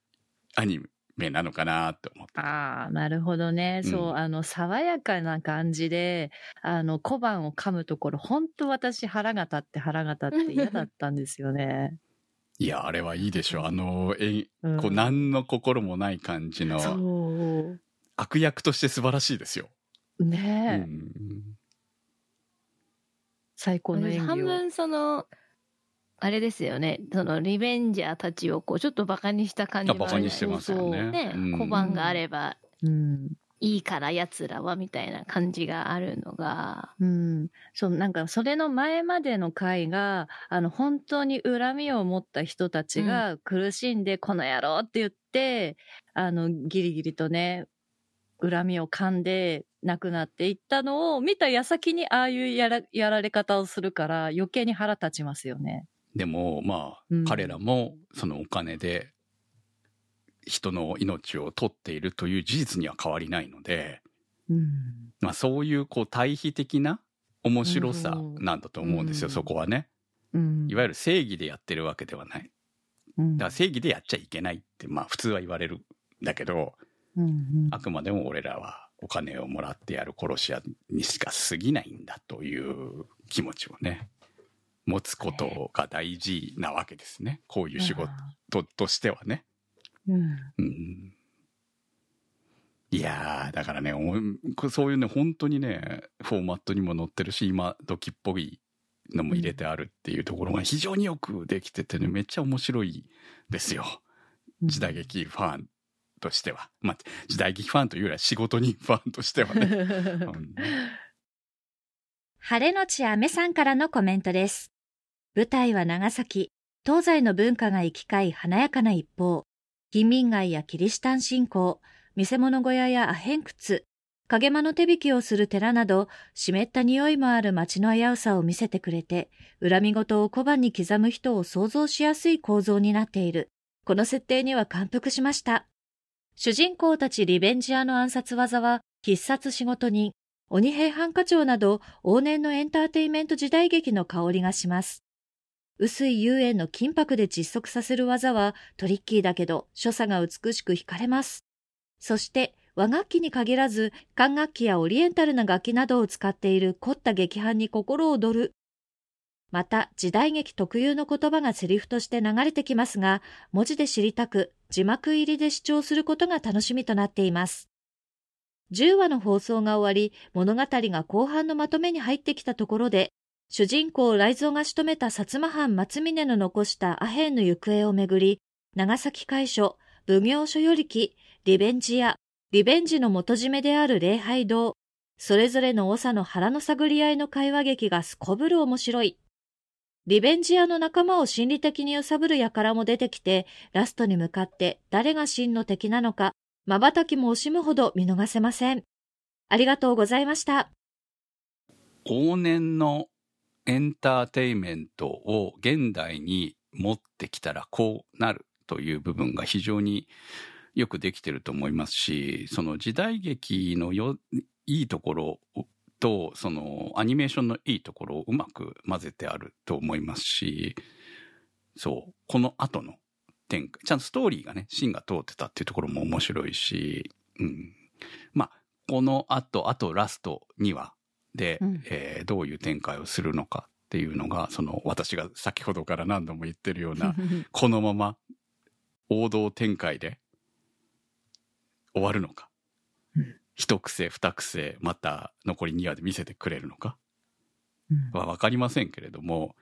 [SPEAKER 3] アニメなのかなと思って
[SPEAKER 5] ああ、なるほどね。
[SPEAKER 3] うん
[SPEAKER 5] そう、あの、爽やかな感じで、あの、小判を噛むところ、本当私腹が立って腹が立って嫌だったんですよね。
[SPEAKER 3] いやあれはいいでしょあのえ
[SPEAKER 5] うん
[SPEAKER 3] こう何の心もない感じの
[SPEAKER 5] そ
[SPEAKER 3] 悪役として素晴らしいですよ、
[SPEAKER 5] う。
[SPEAKER 3] う
[SPEAKER 5] ねえ、
[SPEAKER 3] ん、
[SPEAKER 5] 最高の演技を。
[SPEAKER 4] 半分その、あれですよね。そのリベンジャーたちをこうちょっとバカにした感じもある
[SPEAKER 3] バカにしてますよね
[SPEAKER 4] ね、
[SPEAKER 3] うん
[SPEAKER 4] 小判があれば
[SPEAKER 5] うん。
[SPEAKER 4] いいから奴らはみたいな感じがあるのが、
[SPEAKER 5] うん。そう、なんか、それの前までの回が、あの、本当に恨みを持った人たちが苦しんで、この野郎って言って、あの、ギリギリとね、恨みを噛んで亡くなっていったのを見た矢先にああいうやらやられ方をするから余計に腹立ちますよね。
[SPEAKER 3] でもまあ、
[SPEAKER 5] うん
[SPEAKER 3] 彼らもそのお金で人の命を取っているという事実には変わりないので、
[SPEAKER 5] うん。
[SPEAKER 3] まあ、そういうこう対比的な面白さなんだと思うんですよ、
[SPEAKER 5] うん
[SPEAKER 3] そこはね。
[SPEAKER 5] うん。
[SPEAKER 3] いわゆる正義でやってるわけではない。
[SPEAKER 5] うん
[SPEAKER 3] だから正義でやっちゃいけないってまあ普通は言われるんだけど、
[SPEAKER 5] うんうん
[SPEAKER 3] あくまでも俺らはお金をもらってやる殺し屋にしか過ぎないんだという気持ちをね、持つことが大事なわけですね。こういう仕事としてはね。
[SPEAKER 5] うん。
[SPEAKER 3] うんいやー、だからね、おそういうね、本当にね、フォーマットにも載ってるし、今時っぽいのも入れてあるっていうところが非常によくできててね、めっちゃ面白いですよ。時代劇ファンとしては。まあ、時代劇ファンというよりは仕事人ファンとしてはね。うん
[SPEAKER 7] 晴れのち雨さんからのコメントです。舞台は長崎、東西の文化が行き交い華やかな一方、近民街やキリシタン信仰、見せ物小屋やアヘン窟、影間の手引きをする寺など、湿った匂いもある街の危うさを見せてくれて、恨み事を小判に刻む人を想像しやすい構造になっている。この設定には感服しました。主人公たちリベンジャーの暗殺技は、必殺仕事人、鬼平犯科帳など往年のエンターテインメント時代劇の香りがします。薄い遊園の金箔で窒息させる技はトリッキーだけど所作が美しく惹かれます。そして和楽器に限らず管楽器やオリエンタルな楽器などを使っている凝った劇伴に心躍る。また時代劇特有の言葉がセリフとして流れてきますが文字で知りたく字幕入りで視聴することが楽しみとなっています。10話の放送が終わり、物語が後半のまとめに入ってきたところで、主人公雷蔵が仕留めた薩摩藩松峰の残したアヘンの行方をめぐり、長崎会所、奉行所よりき、リベンジ屋、リベンジの元締めである礼拝堂、それぞれの長の腹の探り合いの会話劇がすこぶる面白い。リベンジ屋の仲間を心理的に揺さぶる輩も出てきて、ラストに向かって誰が真の敵なのか、瞬きも惜しむほど見逃せません。ありがとうございました。
[SPEAKER 3] 往年のエンターテイメントを現代に持ってきたらこうなるという部分が非常によくできてると思いますし、その時代劇のよいいところと、そのアニメーションのいいところをうまく混ぜてあると思いますし、そう、この後の展開、ちゃんとストーリーがね、芯が通ってたっていうところも面白いし、うん。まあ、この後、あとラスト2話で、
[SPEAKER 5] うん。
[SPEAKER 3] えーどういう展開をするのかっていうのが、その私が先ほどから何度も言ってるような、このまま王道展開で終わるのか、
[SPEAKER 5] うん
[SPEAKER 3] 一癖二癖また残り2話で見せてくれるのか？
[SPEAKER 5] うん。
[SPEAKER 3] は分かりませんけれども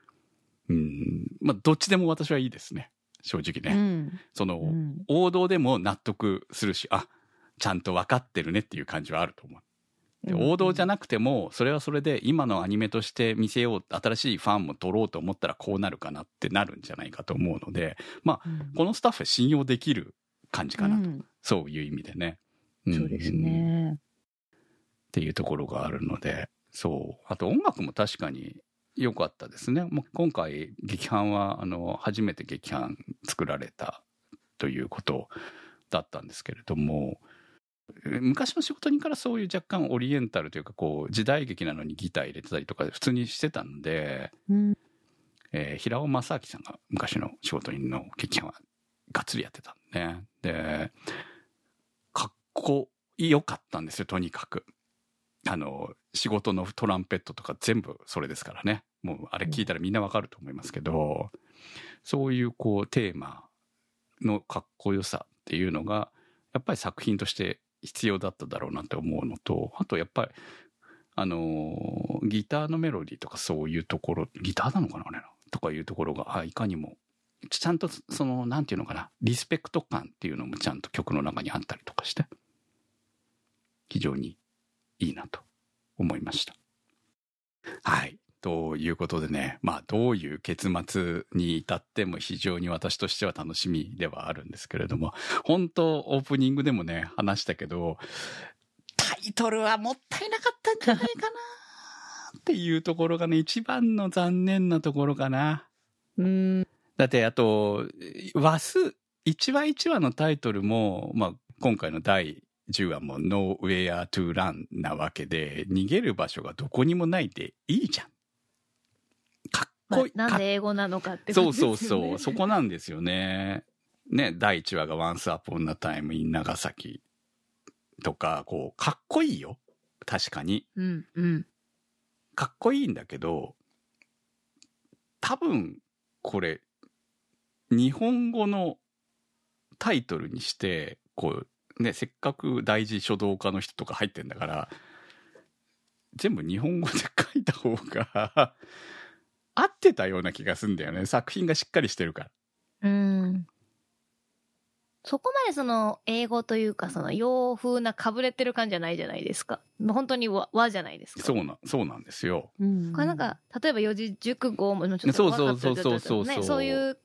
[SPEAKER 3] うんまあどっちでも私はいいですね。正直
[SPEAKER 5] う
[SPEAKER 3] ね、
[SPEAKER 5] ん。
[SPEAKER 3] その、
[SPEAKER 5] うん。
[SPEAKER 3] 王道でも納得するしあちゃんと分かってるねっていう感じはあると思う。で王道じゃなくてもそれはそれで今のアニメとして見せよう新しいファンも取ろうと思ったらこうなるかなってなるんじゃないかと思うので
[SPEAKER 5] うん。
[SPEAKER 3] このスタッフは信用できる感じかなと、
[SPEAKER 5] うん。
[SPEAKER 3] そういう意味でね、
[SPEAKER 5] そうです
[SPEAKER 3] ん
[SPEAKER 5] ね。
[SPEAKER 3] っていうところがあるのでそうあと音楽も確かに良かったですねもう今回劇伴はあの初めて劇伴作られたということだったんですけれどもえ昔の仕事人からそういう若干オリエンタルというかこう時代劇なのにギター入れてたりとか普通にしてたので
[SPEAKER 5] うん
[SPEAKER 3] えー平尾正明さんが昔の仕事人の劇団はがっつりやってたんでね。で、こよかったんですよ、とにかく。あの、仕事のトランペットとか全部それですからね。もうあれ聞いたらみんなわかると思いますけど、そういうこうテーマのかっこよさっていうのが、やっぱり作品として必要だっただろうなって思うのと、あとやっぱり、あのギターのメロディーとかそういうところ、ギターなのかなあれなとかいうところが、あ、いかにも、ちゃんとその、なんていうのかな、リスペクト感っていうのもちゃんと曲の中にあったりとかして、非常にいいなと思いました。はい。ということでね、まあどういう結末に至っても非常に私としては楽しみではあるんですけれども、本当オープニングでもね、話したけど、タイトルはもったいなかったんじゃないかなっていうところがね、一番の残念なところかな。
[SPEAKER 5] うん。
[SPEAKER 3] だってあと、話数、1話1話のタイトルも、まあ今回の第10話も Nowhere to Run なわけで、逃げる場所がどこにもないでいいじゃん。かっ
[SPEAKER 4] まあ
[SPEAKER 3] こいい。
[SPEAKER 4] なんで英語なのかって
[SPEAKER 3] そう
[SPEAKER 4] ことですよね
[SPEAKER 3] そうそう。そこなんですよね。ね、第1話が Once Upon a Time in 長崎とか、こう、かっこいいよ。確かに。
[SPEAKER 4] うんうん。
[SPEAKER 3] かっこいいんだけど、多分、これ、日本語のタイトルにして、こう、ね、せっかく大事書道家の人とか入ってんだから、全部日本語で書いた方が、合ってたような気がするんだよね。作品がしっかりしてるから。
[SPEAKER 4] うん。そこまでその英語というかその洋風なかぶれてる感じじゃないじゃないですか。本当に和和じゃないですか。
[SPEAKER 3] そうな、そうなんですよ。
[SPEAKER 5] うん
[SPEAKER 4] これなんか、例えば四字熟語もちょっと
[SPEAKER 3] そう
[SPEAKER 4] 分かってる
[SPEAKER 3] そうそうそうそう
[SPEAKER 4] ね、そういう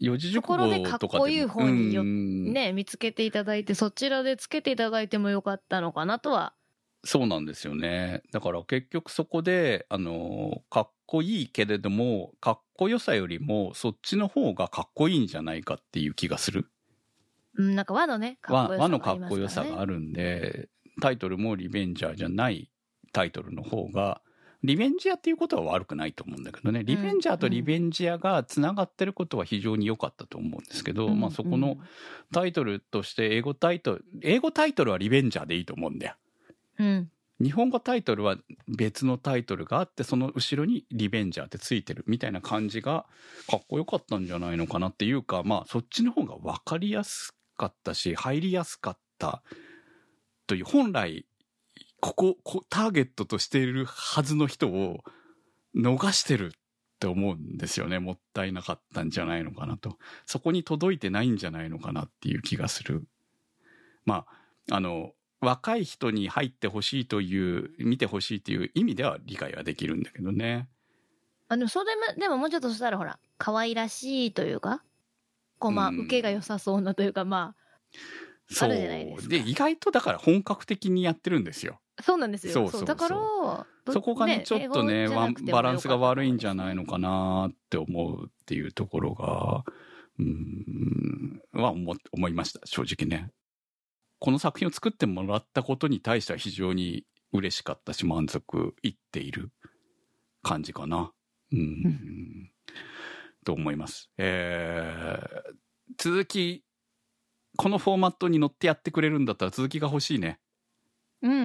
[SPEAKER 3] 四字熟語
[SPEAKER 4] ところでかっこいい方によ
[SPEAKER 3] うん
[SPEAKER 4] ね、見つけていただいて、そちらでつけていただいてもよかったのかなとは。
[SPEAKER 3] そうなんですよね。だから結局そこで、あの、かっこいいけれども、かっこよさよりも、そっちの方がかっこいいんじゃないかっていう気がする。
[SPEAKER 4] うん、なんか和のね、か
[SPEAKER 3] 和
[SPEAKER 4] っこよさ
[SPEAKER 3] 和のかっこよさがあるんで、タイトルもリベンジャーじゃないタイトルの方が、リベンジャーっていうことは悪くないと思うんだけどね。リベンジャーとリベンジャーがつながってることは非常に良かったと思うんですけど、
[SPEAKER 5] うん
[SPEAKER 3] まあそこのタイトルとして英語タイトル、英語タイトルはリベンジャーでいいと思うんだよ。
[SPEAKER 4] うん。
[SPEAKER 3] 日本語タイトルは別のタイトルがあってその後ろにリベンジャーってついてるみたいな感じがかっこよかったんじゃないのかなっていうかまあそっちの方が分かりやすかったし入りやすかったという本来こここターゲットとしているはずの人を逃してるって思うんですよね。もったいなかったんじゃないのかなと。そこに届いてないんじゃないのかなっていう気がする。まああの若い人に入ってほしいという見てほしいという意味では理解はできるんだけどね。
[SPEAKER 4] あでもそれも、でももうちょっとそしたらほら、可愛らしいというか、こうまあ、
[SPEAKER 3] うん。
[SPEAKER 4] 受けが良さそうなというか、ま
[SPEAKER 3] そ
[SPEAKER 4] あるじゃないですか。
[SPEAKER 3] で意外とだから本格的にやってるんですよ。
[SPEAKER 4] あ、そうなんですよ。
[SPEAKER 3] そうそうそう。
[SPEAKER 4] だから、ど
[SPEAKER 3] そこがねちょっとねバランスが悪いんじゃない
[SPEAKER 4] よ
[SPEAKER 3] のかなって思うっていうところがうーんは思思いました正直ね。この作品を作ってもらったことに対しては非常に嬉しかったし満足いっている感じかな。うん、と思います。えー続きこのフォーマットに乗ってやってくれるんだったら続きが欲しいね。
[SPEAKER 5] うん。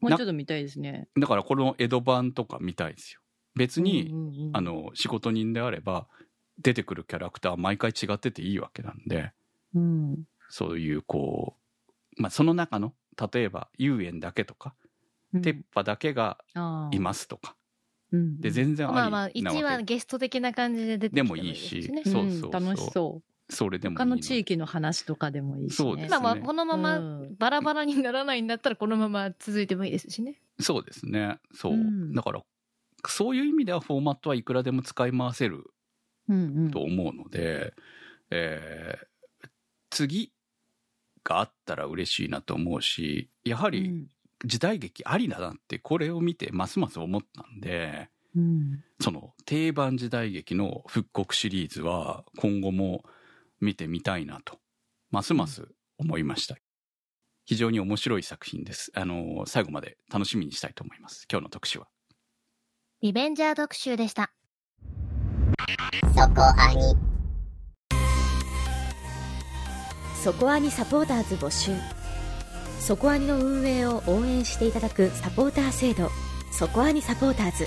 [SPEAKER 5] もうちょっと見たいですね。
[SPEAKER 3] だからこの江戸版とか見たいですよ。別に、
[SPEAKER 5] うんうんうん
[SPEAKER 3] あ、の仕事人であれば出てくるキャラクターは毎回違ってていいわけなんで。
[SPEAKER 5] うん。
[SPEAKER 3] そういうこう、まあ、その中の例えば遊園だけとか、鉄波だけが
[SPEAKER 5] あ
[SPEAKER 3] いますとか。
[SPEAKER 5] うん
[SPEAKER 3] で全然あり
[SPEAKER 4] まあまあ、
[SPEAKER 3] なわけ
[SPEAKER 4] 1話ゲスト的な感じで出てきても
[SPEAKER 3] でもいいし
[SPEAKER 4] ね
[SPEAKER 5] うん。
[SPEAKER 3] そうそうそう。
[SPEAKER 5] 楽しそう。
[SPEAKER 3] それでもいい
[SPEAKER 5] 他の地域の話とかでもいいし、ね。
[SPEAKER 3] そうですね。
[SPEAKER 4] まあまあ、このまま
[SPEAKER 5] うん。
[SPEAKER 4] バラバラにならないんだったら、このまま続いてもいいですしね。
[SPEAKER 3] そうですね。そう、
[SPEAKER 5] うん。
[SPEAKER 3] だからそういう意味ではフォーマットはいくらでも使い回せる
[SPEAKER 5] うんうん
[SPEAKER 3] と思うので、えー次があったら嬉しいなと思うしやはり
[SPEAKER 5] うん。
[SPEAKER 3] 時代劇ありだなってこれを見てますます思ったんで
[SPEAKER 5] うん。
[SPEAKER 3] その定番時代劇の復刻シリーズは今後も見てみたいなとますます思いました、非常に面白い作品です。あの最後まで楽しみにしたいと思います。今日の特集は。
[SPEAKER 6] リベンジャー特集でした。
[SPEAKER 8] そこアニ。
[SPEAKER 1] そこアニサポーターズ募集。そこアニの運営を応援していただくサポーター制度。そこアニサポーターズ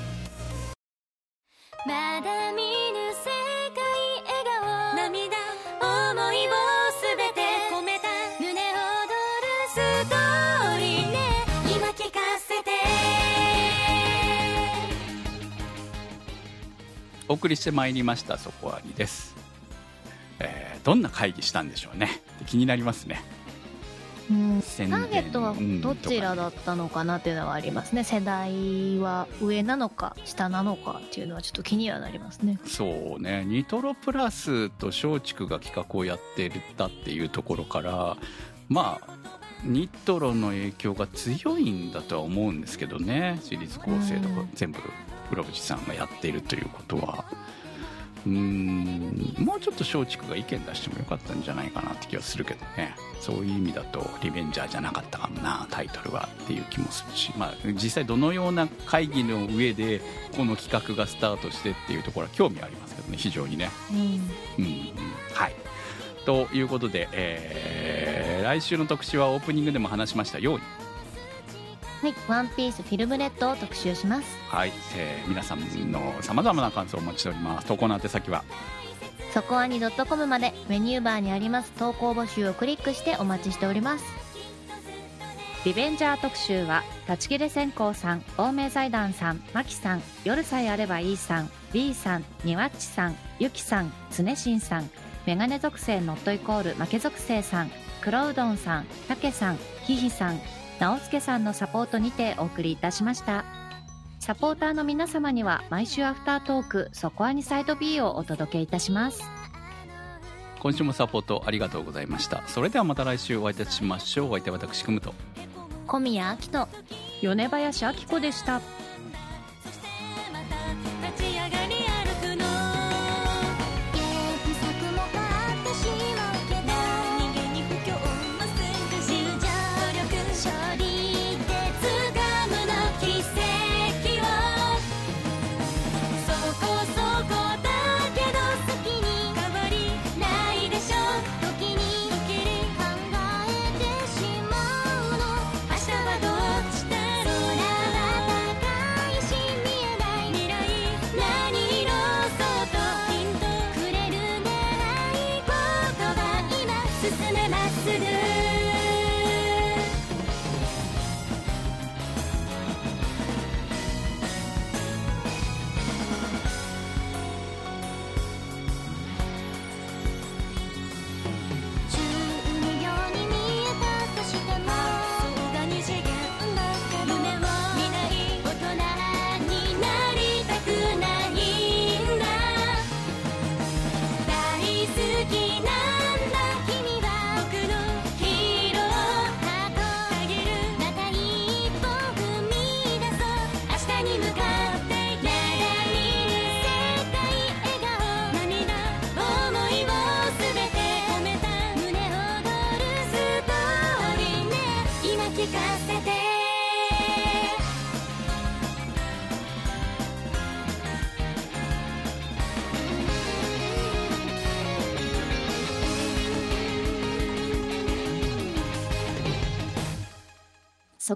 [SPEAKER 3] お送りしてまいりましたそこはにです、えーどんな会議したんでしょうね。気になりますね。
[SPEAKER 4] うん。
[SPEAKER 3] 宣
[SPEAKER 4] ターゲットは
[SPEAKER 3] うん
[SPEAKER 4] どちらだったのかなっていうのはありますね。世代は上なのか下なのかっていうのはちょっと気にはなりますね。
[SPEAKER 3] そうね。ニトロプラスと松竹が企画をやってたっていうところからまあニトロの影響が強いんだとは思うんですけどね。シリーズ構成とか
[SPEAKER 4] うん。
[SPEAKER 3] 全部黒渕さんがやっているということはうーんもうちょっと松竹が意見出してもよかったんじゃないかなって気がするけどね。そういう意味だとリベンジャーじゃなかったかもなタイトルはっていう気もするし、まあ、実際どのような会議の上でこの企画がスタートしてっていうところは興味ありますけどね非常にね。
[SPEAKER 4] うん。
[SPEAKER 3] はい。ということで、えー来週の特集はオープニングでも話しましたように、
[SPEAKER 4] はい。ワンピースフィルムレッドを特集します。
[SPEAKER 3] はいえー皆さんのさまざまな感想をお待ちしております投稿の宛先は？
[SPEAKER 4] そこアニ .com までメニューバーにあります投稿募集をクリックしてお待ちしております。
[SPEAKER 2] リベンジャー特集は、立ち切れ線香さん、青梅財団さん、マキさん、夜さえあればいいさん、B さん、ニワッチさん、ユキさん、つねしんさん、メガネ属性ノットイコール負け属性さん、黒うどんさん、たけさん、ひひさん、なおすけさんのサポートにてお送りいたしました。サポーターの皆様には毎週アフタートーク、そこアニサイド B をお届けいたします。
[SPEAKER 3] 今週もサポートありがとうございましたそれではまた来週お会いいたしましょうお相手は私くむと
[SPEAKER 4] 小宮明人。
[SPEAKER 2] 米林明子でした。